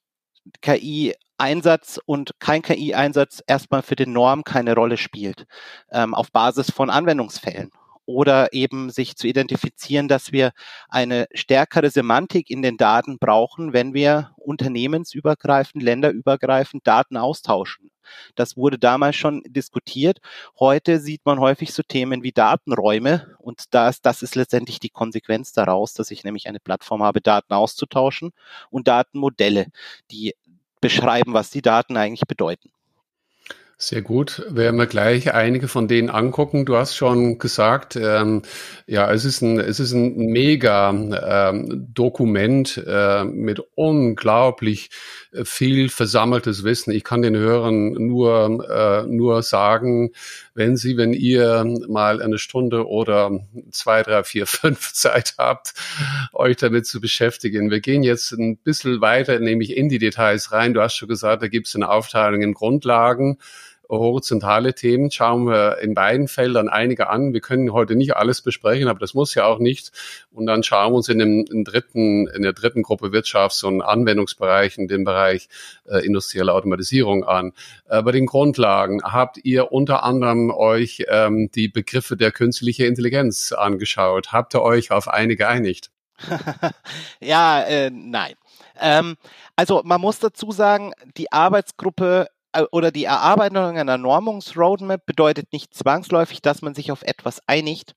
KI-Einsatz und kein KI-Einsatz erstmal für den Norm keine Rolle spielt, ähm, auf Basis von Anwendungsfällen oder eben sich zu identifizieren, dass wir eine stärkere Semantik in den Daten brauchen, wenn wir unternehmensübergreifend, länderübergreifend Daten austauschen. Das wurde damals schon diskutiert. Heute sieht man häufig so Themen wie Datenräume und das, das ist letztendlich die Konsequenz daraus, dass ich nämlich eine Plattform habe, Daten auszutauschen und Datenmodelle, die beschreiben, was die Daten eigentlich bedeuten. Sehr gut. Werden wir gleich einige von denen angucken. Du hast schon gesagt, ähm, ja, es ist ein, es ist ein mega ähm, Dokument äh, mit unglaublich äh, viel versammeltes Wissen. Ich kann den Hörern nur, äh, nur sagen, wenn Sie, wenn ihr mal eine Stunde oder zwei, drei, vier, <laughs> fünf Zeit habt, euch damit zu beschäftigen. Wir gehen jetzt ein bisschen weiter, nämlich in die Details rein. Du hast schon gesagt, da gibt es eine Aufteilung in Grundlagen horizontale Themen schauen wir in beiden Feldern einige an. Wir können heute nicht alles besprechen, aber das muss ja auch nicht. Und dann schauen wir uns in dem in dritten, in der dritten Gruppe Wirtschafts- und Anwendungsbereichen den Bereich äh, industrielle Automatisierung an. Äh, bei den Grundlagen habt ihr unter anderem euch ähm, die Begriffe der künstlichen Intelligenz angeschaut. Habt ihr euch auf eine geeinigt? <laughs> ja, äh, nein. Ähm, also man muss dazu sagen, die Arbeitsgruppe oder die Erarbeitung einer Normungsroadmap bedeutet nicht zwangsläufig, dass man sich auf etwas einigt.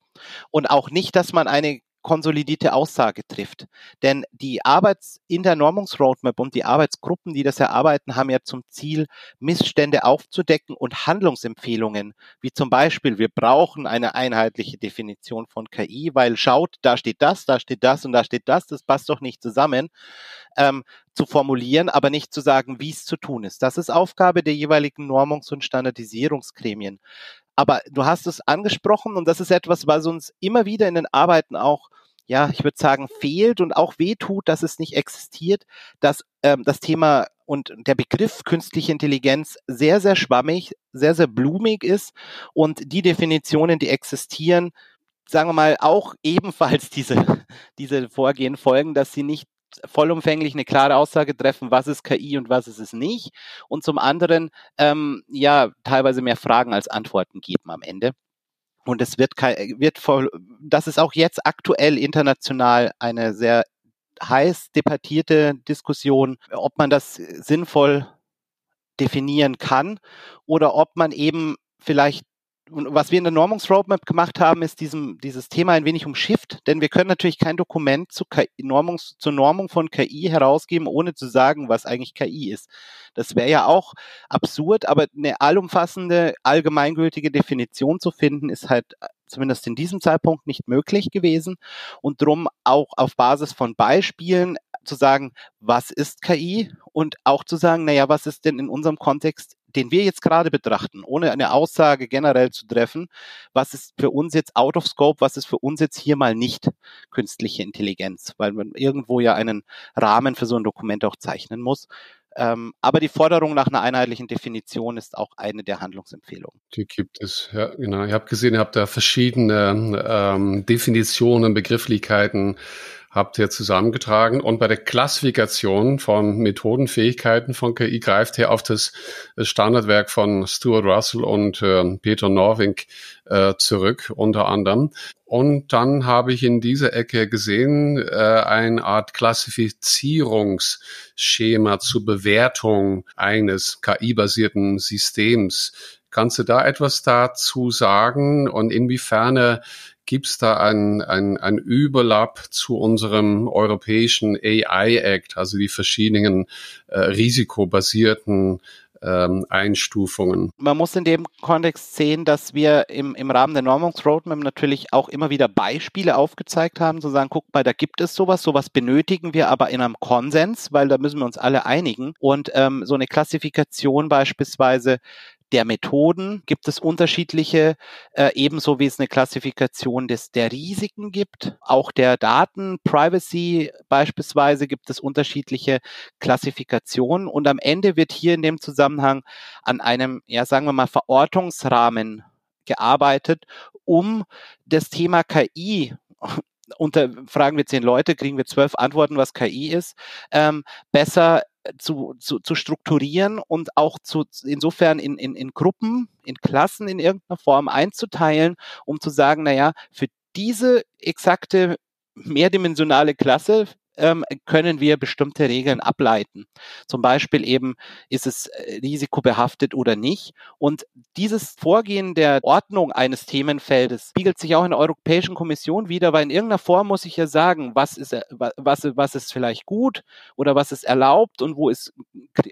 Und auch nicht, dass man eine konsolidierte Aussage trifft. Denn die Arbeits in der Normungsroadmap und die Arbeitsgruppen, die das erarbeiten, haben ja zum Ziel, Missstände aufzudecken und Handlungsempfehlungen, wie zum Beispiel, wir brauchen eine einheitliche Definition von KI, weil schaut, da steht das, da steht das und da steht das, das passt doch nicht zusammen, ähm, zu formulieren, aber nicht zu sagen, wie es zu tun ist. Das ist Aufgabe der jeweiligen Normungs- und Standardisierungsgremien. Aber du hast es angesprochen und das ist etwas, was uns immer wieder in den Arbeiten auch ja, ich würde sagen, fehlt und auch wehtut, dass es nicht existiert, dass ähm, das Thema und der Begriff künstliche Intelligenz sehr, sehr schwammig, sehr, sehr blumig ist und die Definitionen, die existieren, sagen wir mal, auch <laughs> ebenfalls diese, diese Vorgehen folgen, dass sie nicht vollumfänglich eine klare Aussage treffen, was ist KI und was ist es nicht. Und zum anderen, ähm, ja, teilweise mehr Fragen als Antworten geben am Ende. Und es wird, wird voll, das ist auch jetzt aktuell international eine sehr heiß debattierte Diskussion, ob man das sinnvoll definieren kann oder ob man eben vielleicht was wir in der Normungsroadmap gemacht haben, ist diesem, dieses Thema ein wenig umschifft, denn wir können natürlich kein Dokument zu KI, Normungs, zur Normung von KI herausgeben, ohne zu sagen, was eigentlich KI ist. Das wäre ja auch absurd, aber eine allumfassende, allgemeingültige Definition zu finden, ist halt äh, zumindest in diesem Zeitpunkt nicht möglich gewesen und drum auch auf Basis von Beispielen zu sagen, was ist KI und auch zu sagen, naja, was ist denn in unserem Kontext den wir jetzt gerade betrachten, ohne eine Aussage generell zu treffen, was ist für uns jetzt out of scope, was ist für uns jetzt hier mal nicht künstliche Intelligenz, weil man irgendwo ja einen Rahmen für so ein Dokument auch zeichnen muss. Ähm, aber die Forderung nach einer einheitlichen Definition ist auch eine der Handlungsempfehlungen. Die gibt es, ja, genau. Ich habe gesehen, ihr habt da verschiedene ähm, Definitionen, Begrifflichkeiten habt ihr zusammengetragen. Und bei der Klassifikation von Methodenfähigkeiten von KI greift ihr auf das Standardwerk von Stuart Russell und äh, Peter Norwink äh, zurück, unter anderem. Und dann habe ich in dieser Ecke gesehen, äh, eine Art Klassifizierungsschema zur Bewertung eines KI-basierten Systems. Kannst du da etwas dazu sagen und inwiefern gibt es da ein, ein, ein Überlapp zu unserem europäischen AI Act, also die verschiedenen äh, risikobasierten ähm, Einstufungen. Man muss in dem Kontext sehen, dass wir im, im Rahmen der Normungsroadmap natürlich auch immer wieder Beispiele aufgezeigt haben, zu sagen, guck mal, da gibt es sowas, sowas benötigen wir aber in einem Konsens, weil da müssen wir uns alle einigen. Und ähm, so eine Klassifikation beispielsweise der Methoden gibt es unterschiedliche, äh, ebenso wie es eine Klassifikation des, der Risiken gibt. Auch der Daten, Privacy beispielsweise gibt es unterschiedliche Klassifikationen. Und am Ende wird hier in dem Zusammenhang an einem, ja, sagen wir mal, Verortungsrahmen gearbeitet, um das Thema KI unter, fragen wir zehn Leute, kriegen wir zwölf Antworten, was KI ist, ähm, besser zu, zu, zu strukturieren und auch zu, insofern in, in, in Gruppen, in Klassen in irgendeiner Form einzuteilen, um zu sagen, naja, für diese exakte mehrdimensionale Klasse ähm, können wir bestimmte Regeln ableiten. Zum Beispiel eben, ist es äh, risikobehaftet oder nicht. Und dieses Vorgehen der Ordnung eines Themenfeldes spiegelt sich auch in der Europäischen Kommission wieder, weil in irgendeiner Form muss ich ja sagen, was ist, äh, was, was ist vielleicht gut oder was ist erlaubt und wo ist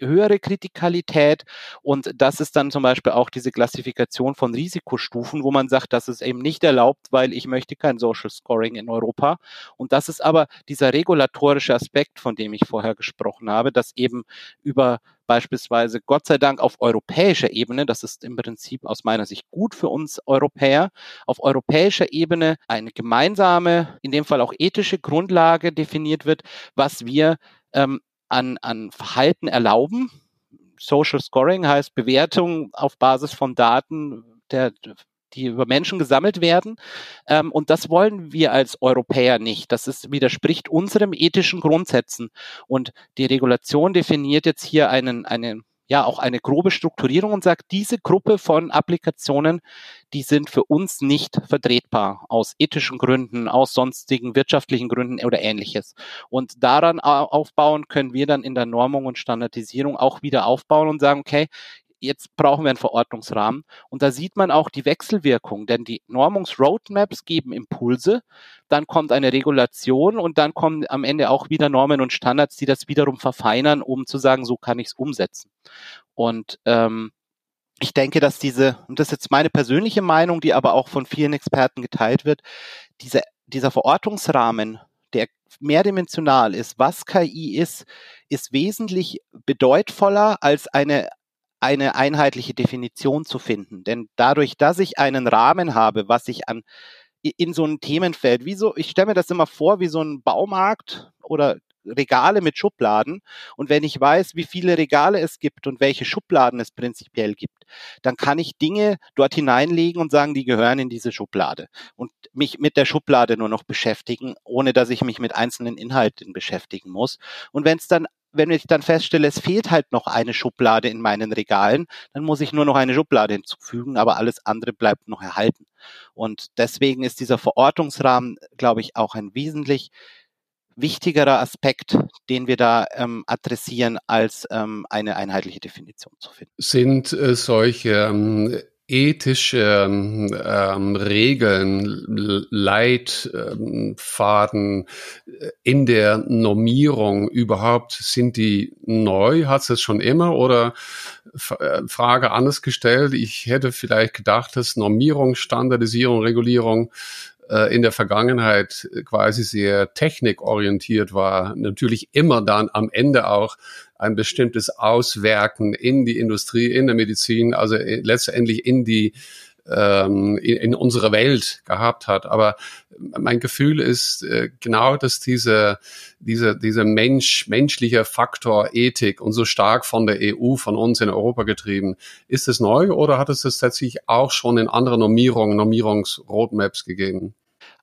höhere Kritikalität. Und das ist dann zum Beispiel auch diese Klassifikation von Risikostufen, wo man sagt, das ist eben nicht erlaubt, weil ich möchte kein Social Scoring in Europa. Und das ist aber dieser Regulator regulatorische Aspekt, von dem ich vorher gesprochen habe, dass eben über beispielsweise Gott sei Dank auf europäischer Ebene, das ist im Prinzip aus meiner Sicht gut für uns Europäer, auf europäischer Ebene eine gemeinsame, in dem Fall auch ethische Grundlage definiert wird, was wir ähm, an, an Verhalten erlauben. Social Scoring heißt Bewertung auf Basis von Daten der die über Menschen gesammelt werden. Ähm, und das wollen wir als Europäer nicht. Das ist, widerspricht unserem ethischen Grundsätzen. Und die Regulation definiert jetzt hier einen, einen ja auch eine grobe Strukturierung und sagt, diese Gruppe von Applikationen, die sind für uns nicht vertretbar aus ethischen Gründen, aus sonstigen wirtschaftlichen Gründen oder ähnliches. Und daran aufbauen können wir dann in der Normung und Standardisierung auch wieder aufbauen und sagen, okay, jetzt brauchen wir einen Verordnungsrahmen. Und da sieht man auch die Wechselwirkung, denn die Normungsroadmaps geben Impulse, dann kommt eine Regulation und dann kommen am Ende auch wieder Normen und Standards, die das wiederum verfeinern, um zu sagen, so kann ich es umsetzen. Und ähm, ich denke, dass diese, und das ist jetzt meine persönliche Meinung, die aber auch von vielen Experten geteilt wird, diese, dieser Verortungsrahmen, der mehrdimensional ist, was KI ist, ist wesentlich bedeutvoller als eine eine einheitliche Definition zu finden. Denn dadurch, dass ich einen Rahmen habe, was ich an in so ein Themenfeld, wie so, ich stelle mir das immer vor, wie so ein Baumarkt oder Regale mit Schubladen. Und wenn ich weiß, wie viele Regale es gibt und welche Schubladen es prinzipiell gibt, dann kann ich Dinge dort hineinlegen und sagen, die gehören in diese Schublade. Und mich mit der Schublade nur noch beschäftigen, ohne dass ich mich mit einzelnen Inhalten beschäftigen muss. Und wenn es dann wenn ich dann feststelle, es fehlt halt noch eine Schublade in meinen Regalen, dann muss ich nur noch eine Schublade hinzufügen, aber alles andere bleibt noch erhalten. Und deswegen ist dieser Verortungsrahmen, glaube ich, auch ein wesentlich wichtigerer Aspekt, den wir da ähm, adressieren, als ähm, eine einheitliche Definition zu finden. Sind äh, solche ähm, ethische ähm, ähm Regeln, Leitfaden äh, in der Normierung überhaupt, sind die neu? Hat es schon immer? Oder äh, Frage anders gestellt, ich hätte vielleicht gedacht, dass Normierung, Standardisierung, Regulierung äh, in der Vergangenheit quasi sehr technikorientiert war, natürlich immer dann am Ende auch ein bestimmtes Auswerken in die Industrie, in der Medizin, also letztendlich in die ähm, in, in unsere Welt gehabt hat. Aber mein Gefühl ist äh, genau, dass diese, diese, dieser Mensch, menschliche Faktor Ethik und so stark von der EU, von uns in Europa getrieben. Ist es neu oder hat es das tatsächlich auch schon in anderen Normierungen, Normierungsroadmaps gegeben?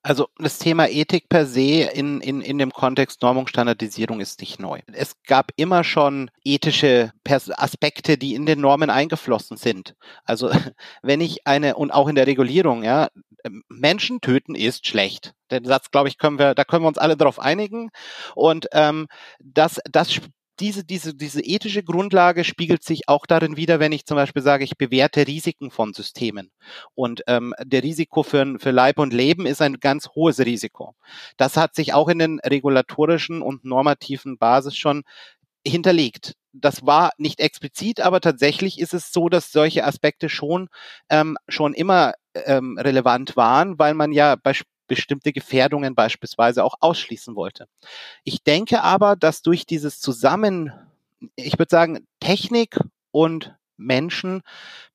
Also das Thema Ethik per se in, in, in dem Kontext Normung, Standardisierung ist nicht neu. Es gab immer schon ethische Aspekte, die in den Normen eingeflossen sind. Also <laughs> wenn ich eine, und auch in der Regulierung, ja, Menschen töten ist schlecht. Den Satz, glaube ich, können wir, da können wir uns alle darauf einigen. Und ähm, das, das diese, diese, diese ethische Grundlage spiegelt sich auch darin wieder, wenn ich zum Beispiel sage, ich bewerte Risiken von Systemen. Und ähm, der Risiko für, für Leib und Leben ist ein ganz hohes Risiko. Das hat sich auch in den regulatorischen und normativen Basis schon hinterlegt. Das war nicht explizit, aber tatsächlich ist es so, dass solche Aspekte schon ähm, schon immer ähm, relevant waren, weil man ja bei bestimmte Gefährdungen beispielsweise auch ausschließen wollte. Ich denke aber, dass durch dieses Zusammen, ich würde sagen, Technik und Menschen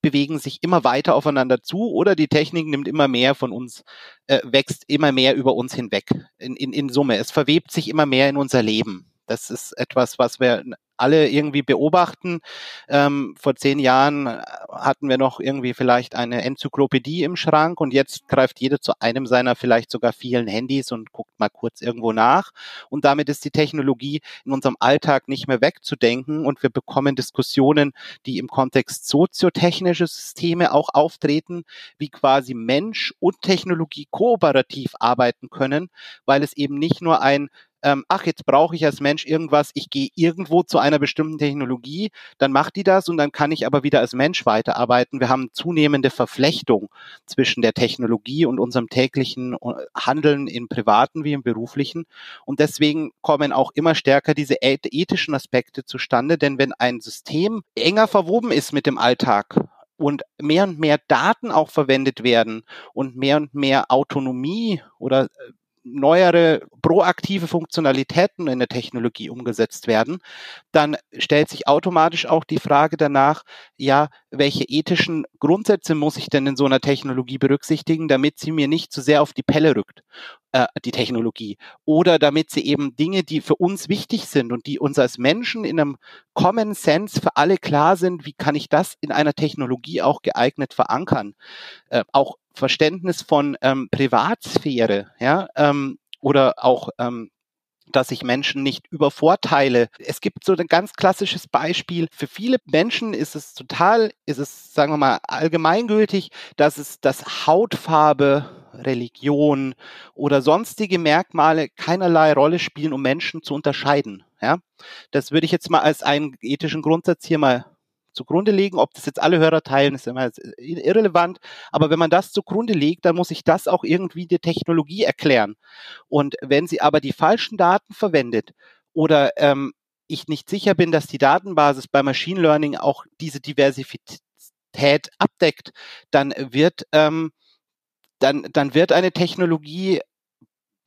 bewegen sich immer weiter aufeinander zu oder die Technik nimmt immer mehr von uns, äh, wächst immer mehr über uns hinweg in, in, in Summe. Es verwebt sich immer mehr in unser Leben. Das ist etwas, was wir alle irgendwie beobachten. Ähm, vor zehn Jahren äh, hatten wir noch irgendwie vielleicht eine Enzyklopädie im Schrank und jetzt greift jeder zu einem seiner vielleicht sogar vielen Handys und guckt mal kurz irgendwo nach. Und damit ist die Technologie in unserem Alltag nicht mehr wegzudenken und wir bekommen Diskussionen, die im Kontext soziotechnische Systeme auch auftreten, wie quasi Mensch und Technologie kooperativ arbeiten können, weil es eben nicht nur ein ähm, ach, jetzt brauche ich als Mensch irgendwas, ich gehe irgendwo zu einer bestimmten Technologie, dann macht die das und dann kann ich aber wieder als Mensch weiterarbeiten. Wir haben zunehmende Verflechtung zwischen der Technologie und unserem täglichen äh, Handeln im privaten wie im beruflichen. Und deswegen kommen auch immer stärker diese ethischen Aspekte zustande, denn wenn ein System enger verwoben ist mit dem Alltag, und mehr und mehr Daten auch verwendet werden und mehr und mehr Autonomie oder äh, neuere proaktive Funktionalitäten in der Technologie umgesetzt werden, dann stellt sich automatisch auch die Frage danach, ja, welche ethischen Grundsätze muss ich denn in so einer Technologie berücksichtigen, damit sie mir nicht zu sehr auf die Pelle rückt, äh, die Technologie, oder damit sie eben Dinge, die für uns wichtig sind und die uns als Menschen in einem Common Sense für alle klar sind, wie kann ich das in einer Technologie auch geeignet verankern? Äh, auch Verständnis von ähm, Privatsphäre, ja, ähm, oder auch ähm, dass ich Menschen nicht übervorteile. Es gibt so ein ganz klassisches Beispiel. Für viele Menschen ist es total, ist es, sagen wir mal, allgemeingültig, dass es das Hautfarbe, Religion oder sonstige Merkmale keinerlei Rolle spielen, um Menschen zu unterscheiden. Ja, das würde ich jetzt mal als einen ethischen Grundsatz hier mal zugrunde legen. Ob das jetzt alle Hörer teilen, ist immer irrelevant. Aber wenn man das zugrunde legt, dann muss ich das auch irgendwie der Technologie erklären. Und wenn sie aber die falschen Daten verwendet oder ähm, ich nicht sicher bin, dass die Datenbasis bei Machine Learning auch diese Diversität abdeckt, dann wird ähm, dann, dann wird eine Technologie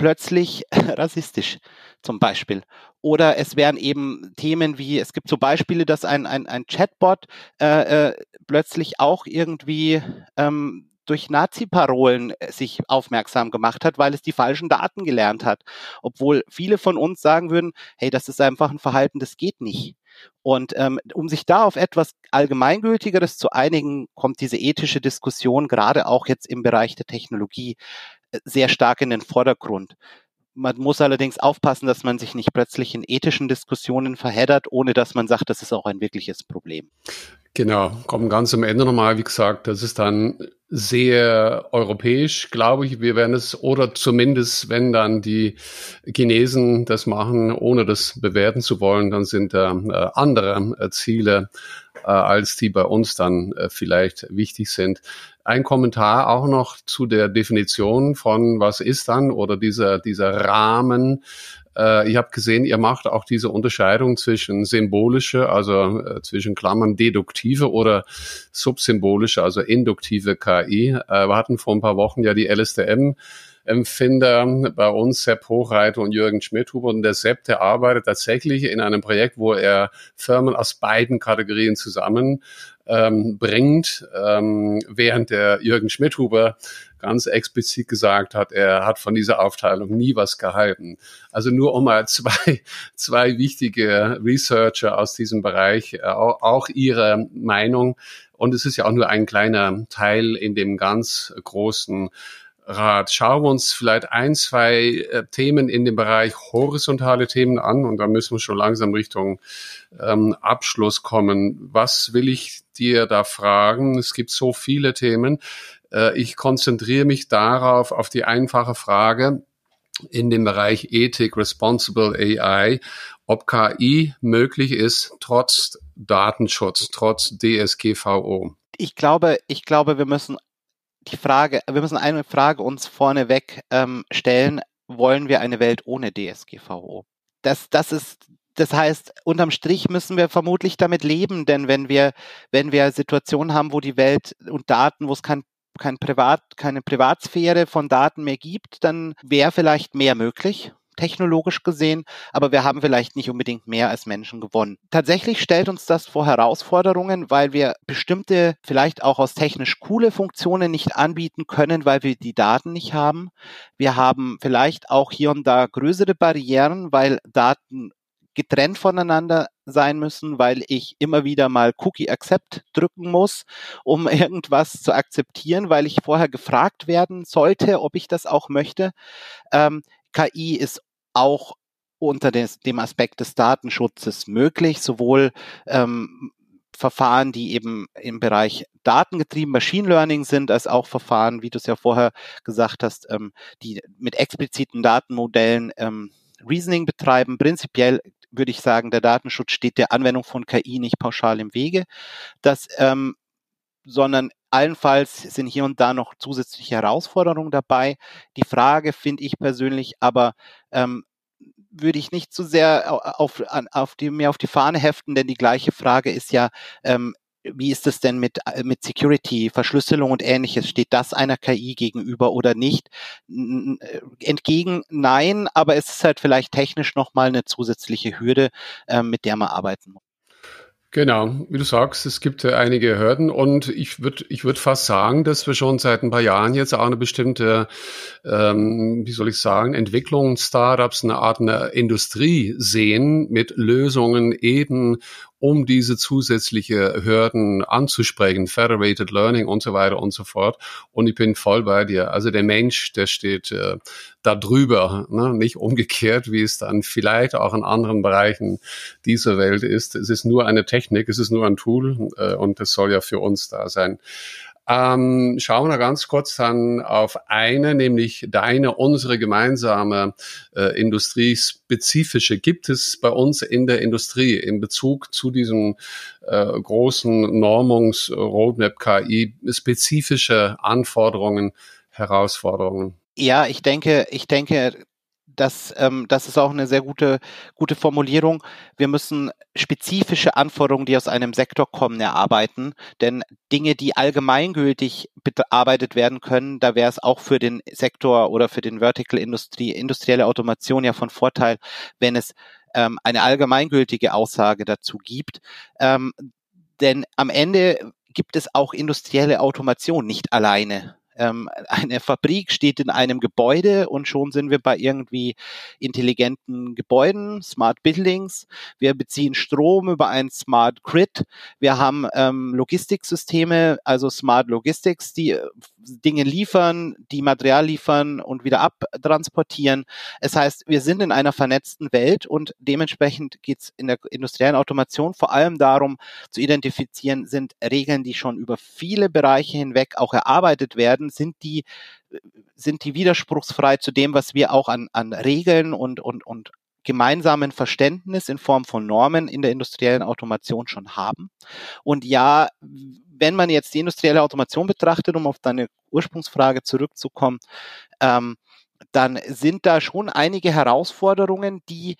plötzlich <laughs> rassistisch zum Beispiel. Oder es wären eben Themen wie, es gibt so Beispiele, dass ein, ein, ein Chatbot äh, äh, plötzlich auch irgendwie ähm, durch Nazi-Parolen äh, sich aufmerksam gemacht hat, weil es die falschen Daten gelernt hat. Obwohl viele von uns sagen würden, hey, das ist einfach ein Verhalten, das geht nicht. Und ähm, um sich da auf etwas Allgemeingültigeres zu einigen, kommt diese ethische Diskussion gerade auch jetzt im Bereich der Technologie sehr stark in den Vordergrund. Man muss allerdings aufpassen, dass man sich nicht plötzlich in ethischen Diskussionen verheddert, ohne dass man sagt, das ist auch ein wirkliches Problem. Genau, kommen ganz am Ende nochmal, wie gesagt, das ist dann sehr europäisch, glaube ich. Wir werden es, oder zumindest, wenn dann die Chinesen das machen, ohne das bewerten zu wollen, dann sind da äh, andere äh, Ziele, äh, als die bei uns dann äh, vielleicht wichtig sind. Ein Kommentar auch noch zu der Definition von was ist dann oder dieser, dieser Rahmen. Äh, ich habe gesehen, ihr macht auch diese Unterscheidung zwischen symbolische, also äh, zwischen Klammern deduktive oder subsymbolische, also induktive KI. Äh, wir hatten vor ein paar Wochen ja die LSTM Empfinder bei uns, Sepp Hochreiter und Jürgen Schmidhuber. Und der Sepp, der arbeitet tatsächlich in einem Projekt, wo er Firmen aus beiden Kategorien zusammen ähm, bringt, ähm, während der Jürgen Schmidhuber ganz explizit gesagt hat, er hat von dieser Aufteilung nie was gehalten. Also nur um mal <laughs> zwei, zwei wichtige Researcher aus diesem Bereich äh, auch ihre Meinung und es ist ja auch nur ein kleiner Teil in dem ganz großen Rat. Schauen wir uns vielleicht ein, zwei äh, Themen in dem Bereich horizontale Themen an und da müssen wir schon langsam Richtung ähm, Abschluss kommen. Was will ich dir da fragen? Es gibt so viele Themen. Äh, ich konzentriere mich darauf, auf die einfache Frage, in dem Bereich Ethik, Responsible AI, ob KI möglich ist, trotz Datenschutz, trotz DSGVO. Ich glaube, ich glaube, wir müssen die Frage, wir müssen eine Frage uns vorneweg ähm, stellen, wollen wir eine Welt ohne DSGVO? Das, das ist, das heißt, unterm Strich müssen wir vermutlich damit leben, denn wenn wir, wenn wir Situationen haben, wo die Welt und Daten, wo es kein kein Privat, keine Privatsphäre von Daten mehr gibt, dann wäre vielleicht mehr möglich technologisch gesehen, aber wir haben vielleicht nicht unbedingt mehr als Menschen gewonnen. Tatsächlich stellt uns das vor Herausforderungen, weil wir bestimmte, vielleicht auch aus technisch coole Funktionen nicht anbieten können, weil wir die Daten nicht haben. Wir haben vielleicht auch hier und da größere Barrieren, weil Daten getrennt voneinander sein müssen, weil ich immer wieder mal Cookie Accept drücken muss, um <laughs> irgendwas zu akzeptieren, weil ich vorher gefragt werden sollte, ob ich das auch möchte. Ähm, KI ist auch unter des, dem Aspekt des Datenschutzes möglich, sowohl ähm, Verfahren, die eben im Bereich datengetrieben Machine Learning sind, als auch Verfahren, wie du es ja vorher gesagt hast, ähm, die mit expliziten Datenmodellen ähm, Reasoning betreiben. Prinzipiell würde ich sagen, der Datenschutz steht der Anwendung von KI nicht pauschal im Wege, dass, ähm, sondern allenfalls sind hier und da noch zusätzliche Herausforderungen dabei. Die Frage finde ich persönlich aber, ähm, würde ich nicht zu sehr auf, auf die, mehr auf die Fahne heften, denn die gleiche Frage ist ja, ähm, wie ist es denn mit, äh, mit Security, Verschlüsselung und ähnliches? Steht das einer KI gegenüber oder nicht? Äh, entgegen nein, aber es ist halt vielleicht technisch nochmal eine zusätzliche Hürde, äh, mit der man arbeiten muss. Genau, wie du sagst, es gibt äh, einige Hürden und ich würde ich würd fast sagen, dass wir schon seit ein paar Jahren jetzt auch eine bestimmte, ähm, wie soll ich sagen, Entwicklung, Startups, eine Art eine Industrie sehen mit Lösungen eben um diese zusätzliche Hürden anzusprechen, Federated Learning und so weiter und so fort. Und ich bin voll bei dir. Also der Mensch, der steht äh, da drüber, ne? nicht umgekehrt, wie es dann vielleicht auch in anderen Bereichen dieser Welt ist. Es ist nur eine Technik, es ist nur ein Tool äh, und es soll ja für uns da sein. Ähm, schauen wir ganz kurz dann auf eine, nämlich deine, unsere gemeinsame äh, industriespezifische. Gibt es bei uns in der Industrie in Bezug zu diesem äh, großen Normungs-Roadmap KI spezifische Anforderungen, Herausforderungen? Ja, ich denke, ich denke, das, ähm, das ist auch eine sehr gute, gute Formulierung. Wir müssen spezifische Anforderungen, die aus einem Sektor kommen, erarbeiten. Denn Dinge, die allgemeingültig bearbeitet werden können, da wäre es auch für den Sektor oder für den Vertical Industrie, industrielle Automation ja von Vorteil, wenn es ähm, eine allgemeingültige Aussage dazu gibt. Ähm, denn am Ende gibt es auch industrielle Automation nicht alleine ähm, eine Fabrik steht in einem Gebäude und schon sind wir bei irgendwie intelligenten Gebäuden, Smart Buildings. Wir beziehen Strom über ein Smart Grid. Wir haben ähm, Logistiksysteme, also Smart Logistics, die äh, Dinge liefern, die Material liefern und wieder abtransportieren. Es heißt, wir sind in einer vernetzten Welt und dementsprechend geht es in der industriellen Automation vor allem darum zu identifizieren, sind Regeln, die schon über viele Bereiche hinweg auch erarbeitet werden, sind die, sind die widerspruchsfrei zu dem, was wir auch an, an Regeln und, und, und gemeinsamen Verständnis in Form von Normen in der industriellen Automation schon haben. Und ja, wenn man jetzt die industrielle Automation betrachtet, um auf deine Ursprungsfrage zurückzukommen, ähm, dann sind da schon einige Herausforderungen, die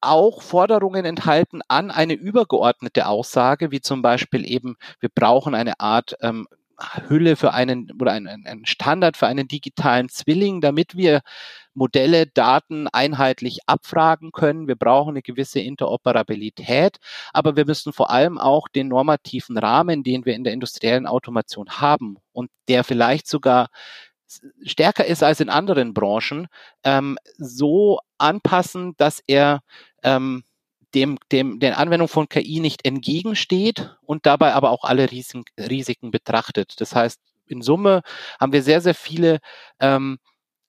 auch Forderungen enthalten an eine übergeordnete Aussage, wie zum Beispiel eben, wir brauchen eine Art ähm, Hülle für einen oder einen, einen Standard für einen digitalen Zwilling, damit wir Modelle, Daten einheitlich abfragen können. Wir brauchen eine gewisse Interoperabilität, aber wir müssen vor allem auch den normativen Rahmen, den wir in der industriellen Automation haben und der vielleicht sogar stärker ist als in anderen Branchen, ähm, so anpassen, dass er ähm, dem, dem, der Anwendung von KI nicht entgegensteht und dabei aber auch alle Risiken, Risiken betrachtet. Das heißt, in Summe haben wir sehr, sehr viele ähm,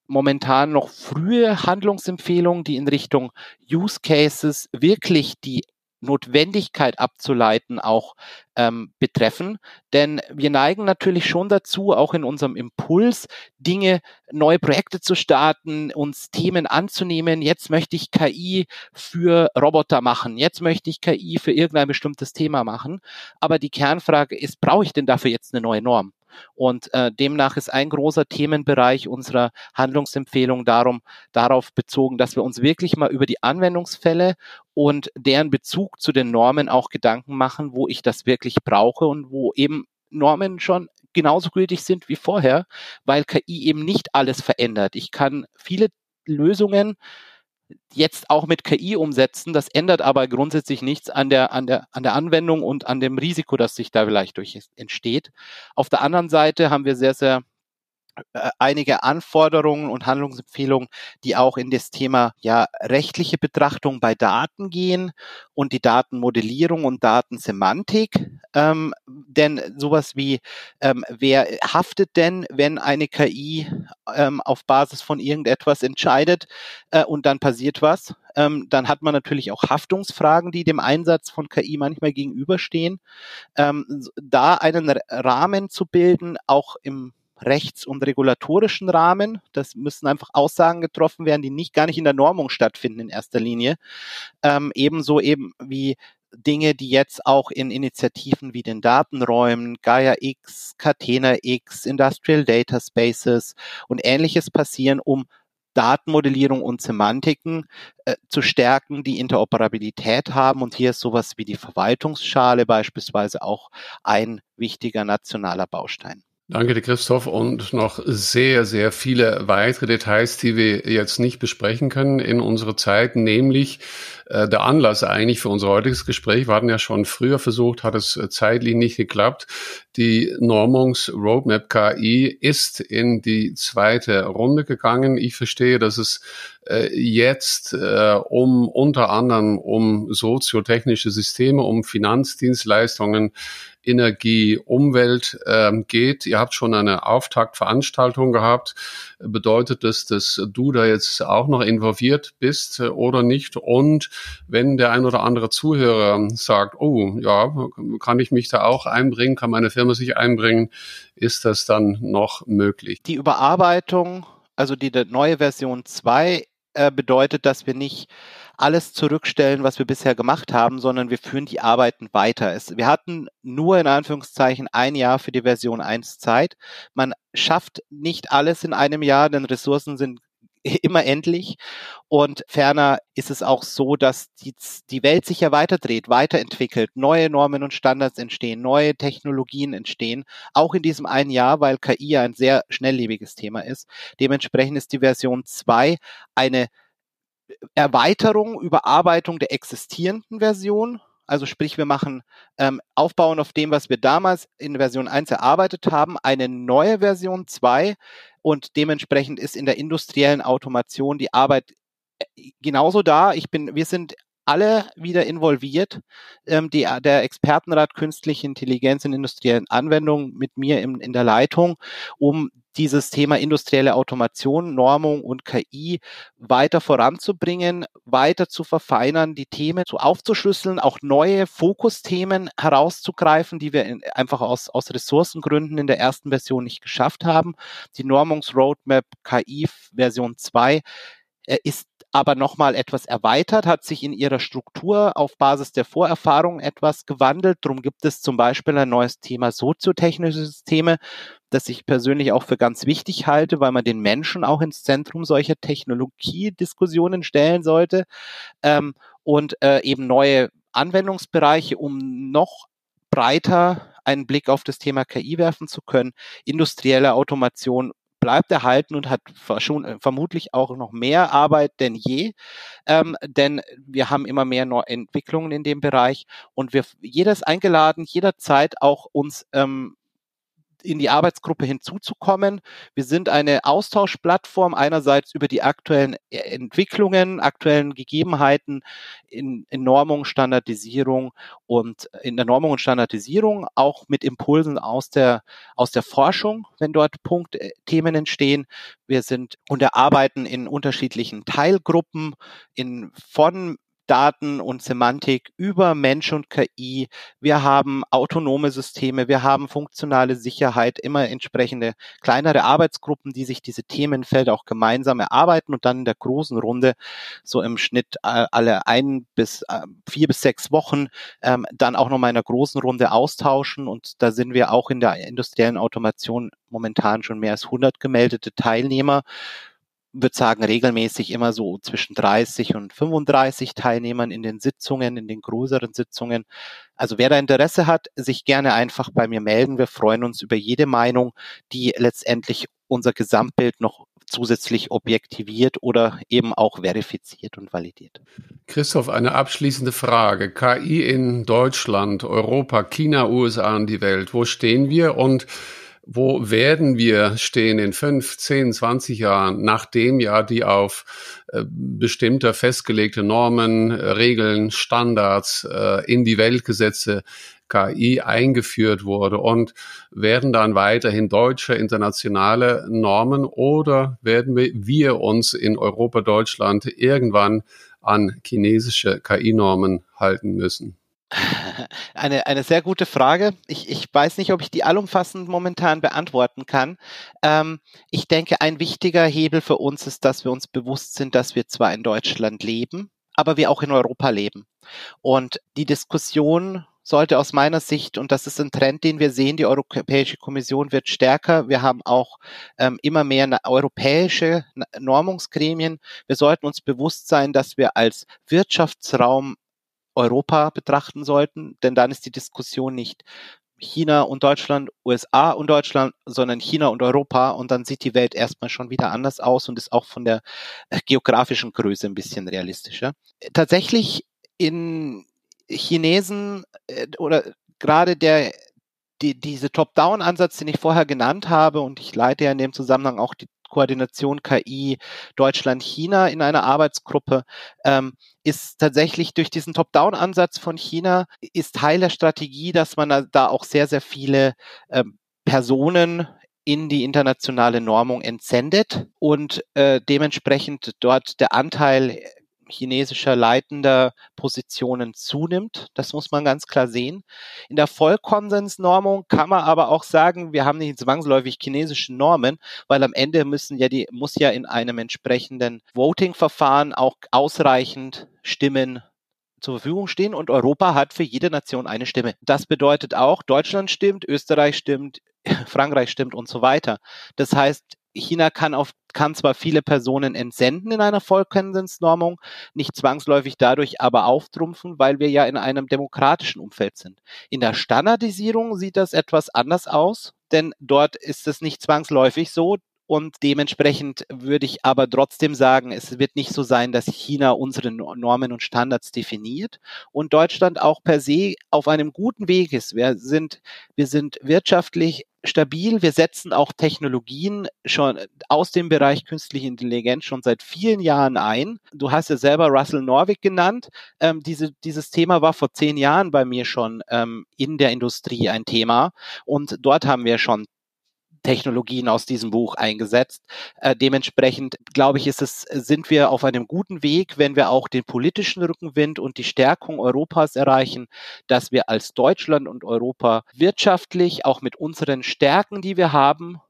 momentan noch frühe Handlungsempfehlungen, die in Richtung Use Cases wirklich die Notwendigkeit abzuleiten auch ähm, betreffen. Denn wir neigen natürlich schon dazu, auch in unserem Impuls, Dinge, neue Projekte zu starten, uns Themen anzunehmen. Jetzt möchte ich KI für Roboter machen. Jetzt möchte ich KI für irgendein bestimmtes Thema machen. Aber die Kernfrage ist, brauche ich denn dafür jetzt eine neue Norm? Und äh, demnach ist ein großer Themenbereich unserer Handlungsempfehlung darum, darauf bezogen, dass wir uns wirklich mal über die Anwendungsfälle und deren Bezug zu den Normen auch Gedanken machen, wo ich das wirklich brauche und wo eben Normen schon genauso gültig sind wie vorher, weil KI eben nicht alles verändert. Ich kann viele Lösungen jetzt auch mit KI umsetzen. Das ändert aber grundsätzlich nichts an der, an der, an der Anwendung und an dem Risiko, das sich da vielleicht durch entsteht. Auf der anderen Seite haben wir sehr, sehr einige Anforderungen und Handlungsempfehlungen, die auch in das Thema ja rechtliche Betrachtung bei Daten gehen und die Datenmodellierung und Datensemantik. Ähm, denn sowas wie ähm, wer haftet denn, wenn eine KI ähm, auf Basis von irgendetwas entscheidet äh, und dann passiert was? Ähm, dann hat man natürlich auch Haftungsfragen, die dem Einsatz von KI manchmal gegenüberstehen. Ähm, da einen Rahmen zu bilden, auch im rechts- und regulatorischen Rahmen. Das müssen einfach Aussagen getroffen werden, die nicht gar nicht in der Normung stattfinden in erster Linie. Ähm, ebenso eben wie Dinge, die jetzt auch in Initiativen wie den Datenräumen, Gaia X, Catena X, Industrial Data Spaces und ähnliches passieren, um Datenmodellierung und Semantiken äh, zu stärken, die Interoperabilität haben. Und hier ist sowas wie die Verwaltungsschale beispielsweise auch ein wichtiger nationaler Baustein. Danke dir, Christoph. Und noch sehr, sehr viele weitere Details, die wir jetzt nicht besprechen können in unserer Zeit, nämlich äh, der Anlass eigentlich für unser heutiges Gespräch. Wir hatten ja schon früher versucht, hat es äh, zeitlich nicht geklappt. Die Normungs-Roadmap KI ist in die zweite Runde gegangen. Ich verstehe, dass es äh, jetzt äh, um unter anderem um soziotechnische Systeme, um Finanzdienstleistungen Energie, Umwelt ähm, geht. Ihr habt schon eine Auftaktveranstaltung gehabt. Bedeutet das, dass du da jetzt auch noch involviert bist oder nicht? Und wenn der ein oder andere Zuhörer sagt, oh ja, kann ich mich da auch einbringen, kann meine Firma sich einbringen, ist das dann noch möglich? Die Überarbeitung, also die neue Version 2 äh, bedeutet, dass wir nicht alles zurückstellen, was wir bisher gemacht haben, sondern wir führen die Arbeiten weiter. Es, wir hatten nur in Anführungszeichen ein Jahr für die Version 1 Zeit. Man schafft nicht alles in einem Jahr, denn Ressourcen sind <laughs> immer endlich. Und ferner ist es auch so, dass die, die Welt sich ja weiterdreht, weiterentwickelt, neue Normen und Standards entstehen, neue Technologien entstehen, auch in diesem einen Jahr, weil KI ja ein sehr schnelllebiges Thema ist. Dementsprechend ist die Version 2 eine Erweiterung, Überarbeitung der existierenden Version. Also sprich, wir machen ähm, aufbauen auf dem, was wir damals in Version 1 erarbeitet haben, eine neue Version 2 und dementsprechend ist in der industriellen Automation die Arbeit äh, genauso da. Ich bin, wir sind alle wieder involviert. Ähm, die, der Expertenrat Künstliche Intelligenz in industriellen Anwendungen mit mir in, in der Leitung, um dieses Thema industrielle Automation, Normung und KI weiter voranzubringen, weiter zu verfeinern, die Themen so aufzuschlüsseln, auch neue Fokusthemen herauszugreifen, die wir in, einfach aus, aus Ressourcengründen in der ersten Version nicht geschafft haben. Die Normungsroadmap KI Version 2 äh, ist aber nochmal etwas erweitert, hat sich in ihrer Struktur auf Basis der Vorerfahrung etwas gewandelt. Darum gibt es zum Beispiel ein neues Thema soziotechnische Systeme, das ich persönlich auch für ganz wichtig halte, weil man den Menschen auch ins Zentrum solcher Technologiediskussionen stellen sollte ähm, und äh, eben neue Anwendungsbereiche, um noch breiter einen Blick auf das Thema KI werfen zu können. Industrielle Automation bleibt erhalten und hat schon äh, vermutlich auch noch mehr Arbeit denn je, ähm, denn wir haben immer mehr Entwicklungen in dem Bereich und wir jeder ist eingeladen, jederzeit auch uns ähm, in die Arbeitsgruppe hinzuzukommen. Wir sind eine Austauschplattform einerseits über die aktuellen e-, Entwicklungen, aktuellen Gegebenheiten in, in Normung, Standardisierung und in der Normung und Standardisierung auch mit Impulsen aus der, aus der Forschung, wenn dort Punktthemen entstehen. Wir sind und erarbeiten in unterschiedlichen Teilgruppen in, von Daten und Semantik über Mensch und KI. Wir haben autonome Systeme, wir haben funktionale Sicherheit, immer entsprechende kleinere Arbeitsgruppen, die sich diese Themenfelder auch gemeinsam erarbeiten und dann in der großen Runde so im Schnitt äh, alle ein bis äh, vier bis sechs Wochen ähm, dann auch nochmal in einer großen Runde austauschen. Und da sind wir auch in der industriellen Automation momentan schon mehr als 100 gemeldete Teilnehmer würde sagen, regelmäßig immer so zwischen 30 und 35 Teilnehmern in den Sitzungen, in den größeren Sitzungen. Also wer da Interesse hat, sich gerne einfach bei mir melden. Wir freuen uns über jede Meinung, die letztendlich unser Gesamtbild noch zusätzlich objektiviert oder eben auch verifiziert und validiert. Christoph, eine abschließende Frage. KI in Deutschland, Europa, China, USA und die Welt. Wo stehen wir und wo werden wir stehen in fünf, zehn, zwanzig Jahren, nachdem ja die auf äh, bestimmte festgelegte Normen, äh, Regeln, Standards äh, in die Weltgesetze KI eingeführt wurde und werden dann weiterhin deutsche internationale Normen oder werden wir, wir uns in Europa, Deutschland irgendwann an chinesische KI-Normen halten müssen? Eine, eine sehr gute Frage. Ich, ich weiß nicht, ob ich die allumfassend momentan beantworten kann. Ähm, ich denke, ein wichtiger Hebel für uns ist, dass wir uns bewusst sind, dass wir zwar in Deutschland leben, aber wir auch in Europa leben. Und die Diskussion sollte aus meiner Sicht, und das ist ein Trend, den wir sehen, die Europäische Kommission wird stärker. Wir haben auch ähm, immer mehr europäische Normungsgremien. Wir sollten uns bewusst sein, dass wir als Wirtschaftsraum Europa betrachten sollten, denn dann ist die Diskussion nicht China und Deutschland, USA und Deutschland, sondern China und Europa und dann sieht die Welt erstmal schon wieder anders aus und ist auch von der äh, geografischen Größe ein bisschen realistischer. Tatsächlich in Chinesen äh, oder gerade der die, diese Top-Down-Ansatz, den ich vorher genannt habe, und ich leite ja in dem Zusammenhang auch die Koordination KI Deutschland-China in einer Arbeitsgruppe, ähm, ist tatsächlich durch diesen Top-Down-Ansatz von China, ist Teil der Strategie, dass man da auch sehr, sehr viele ähm, Personen in die internationale Normung entsendet und äh, dementsprechend dort der Anteil chinesischer leitender Positionen zunimmt. Das muss man ganz klar sehen. In der Vollkonsensnormung kann man aber auch sagen, wir haben nicht zwangsläufig chinesische Normen, weil am Ende müssen ja die, muss ja in einem entsprechenden Voting-Verfahren auch ausreichend Stimmen zur Verfügung stehen und Europa hat für jede Nation eine Stimme. Das bedeutet auch, Deutschland stimmt, Österreich stimmt, <laughs> Frankreich stimmt und so weiter. Das heißt, China kann auf kann zwar viele Personen entsenden in einer Vollkonsensnormung, nicht zwangsläufig dadurch aber auftrumpfen, weil wir ja in einem demokratischen Umfeld sind. In der Standardisierung sieht das etwas anders aus, denn dort ist es nicht zwangsläufig so, und dementsprechend würde ich aber trotzdem sagen, es wird nicht so sein, dass China unsere Normen und Standards definiert und Deutschland auch per se auf einem guten Weg ist. Wir sind, wir sind wirtschaftlich stabil. Wir setzen auch Technologien schon aus dem Bereich künstliche Intelligenz schon seit vielen Jahren ein. Du hast ja selber Russell Norvig genannt. Ähm, diese, dieses Thema war vor zehn Jahren bei mir schon ähm, in der Industrie ein Thema. Und dort haben wir schon Technologien aus diesem Buch eingesetzt. Äh, dementsprechend glaube ich, ist es, sind wir auf einem guten Weg, wenn wir auch den politischen Rückenwind und die Stärkung Europas erreichen, dass wir als Deutschland und Europa wirtschaftlich auch mit unseren Stärken, die wir haben,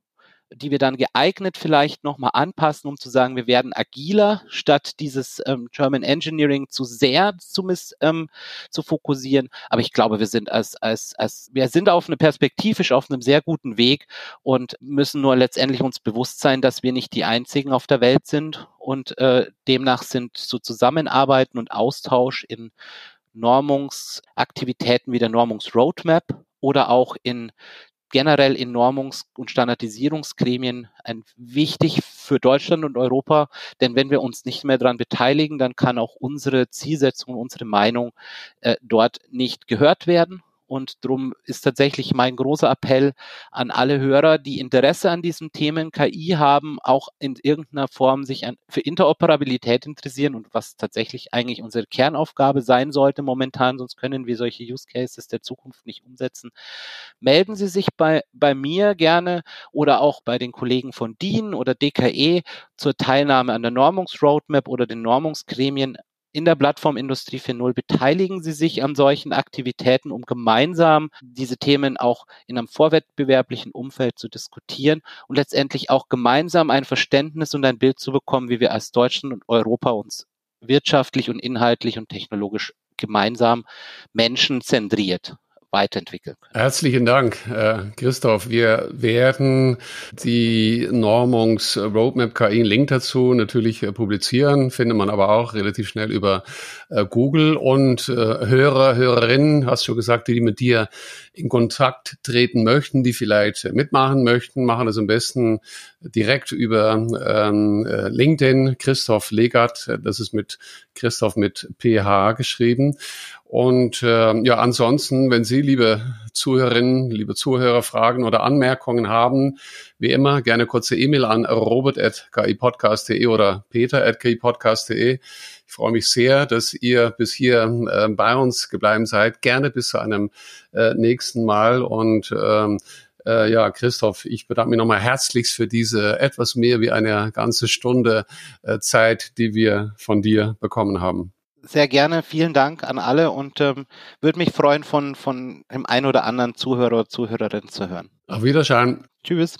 die wir dann geeignet vielleicht nochmal anpassen, um zu sagen, wir werden agiler, statt dieses ähm, German Engineering zu sehr zu, miss, ähm, zu fokussieren. Aber ich glaube, wir sind als, als, als, wir sind auf eine perspektivisch auf einem sehr guten Weg und müssen nur letztendlich uns bewusst sein, dass wir nicht die einzigen auf der Welt sind und äh, demnach sind so Zusammenarbeiten und Austausch in Normungsaktivitäten wie der Normungsroadmap oder auch in generell in Normungs- und Standardisierungsgremien ein, wichtig für Deutschland und Europa, denn wenn wir uns nicht mehr daran beteiligen, dann kann auch unsere Zielsetzung, unsere Meinung äh, dort nicht gehört werden Und darum ist tatsächlich mein großer Appell an alle Hörer, die Interesse an diesen Themen KI haben, auch in irgendeiner Form sich an, für Interoperabilität interessieren und was tatsächlich eigentlich unsere Kernaufgabe sein sollte momentan, sonst können wir solche Use Cases der Zukunft nicht umsetzen. Melden Sie sich bei, bei mir gerne oder auch bei den Kollegen von DIN oder DKE zur Teilnahme an der Normungsroadmap oder den Normungsgremien in der Plattformindustrie für Null beteiligen Sie sich an solchen Aktivitäten, um gemeinsam diese Themen auch in einem vorwettbewerblichen Umfeld zu diskutieren und letztendlich auch gemeinsam ein Verständnis und ein Bild zu bekommen, wie wir als Deutschland und Europa uns wirtschaftlich und inhaltlich und technologisch gemeinsam menschenzentriert weiterentwickeln können. Herzlichen Dank, äh, Christoph. Wir werden die Normungs-Roadmap KI, einen Link dazu natürlich äh, publizieren, findet man aber auch relativ schnell über äh, Google und Hörer, Hörerinnen, hast du gesagt, die mit dir in Kontakt treten möchten, die vielleicht mitmachen möchten, machen das am besten direkt über ähm, äh, LinkedIn, Christoph Legert, das ist mit Christoph mit PH geschrieben. Und äh, ja, ansonsten, wenn Sie, liebe Zuhörerinnen, liebe Zuhörer, Fragen oder Anmerkungen haben, wie immer gerne kurze E-Mail an robert.kipodcast.de oder peter.kipodcast.de. Ich freue mich sehr, dass ihr bis hier äh, bei uns geblieben seid. Gerne bis zu einem äh, nächsten Mal und ähm, äh, ja, Christoph, ich bedanke mich nochmal herzlichst für diese etwas mehr wie eine ganze Stunde äh, Zeit, die wir von dir bekommen haben sehr gerne. Vielen Dank an alle und ähm, würde mich freuen, von, von dem einen oder anderen Zuhörer oder Zuhörerin zu hören. Auf Wiedersehen. Tschüss.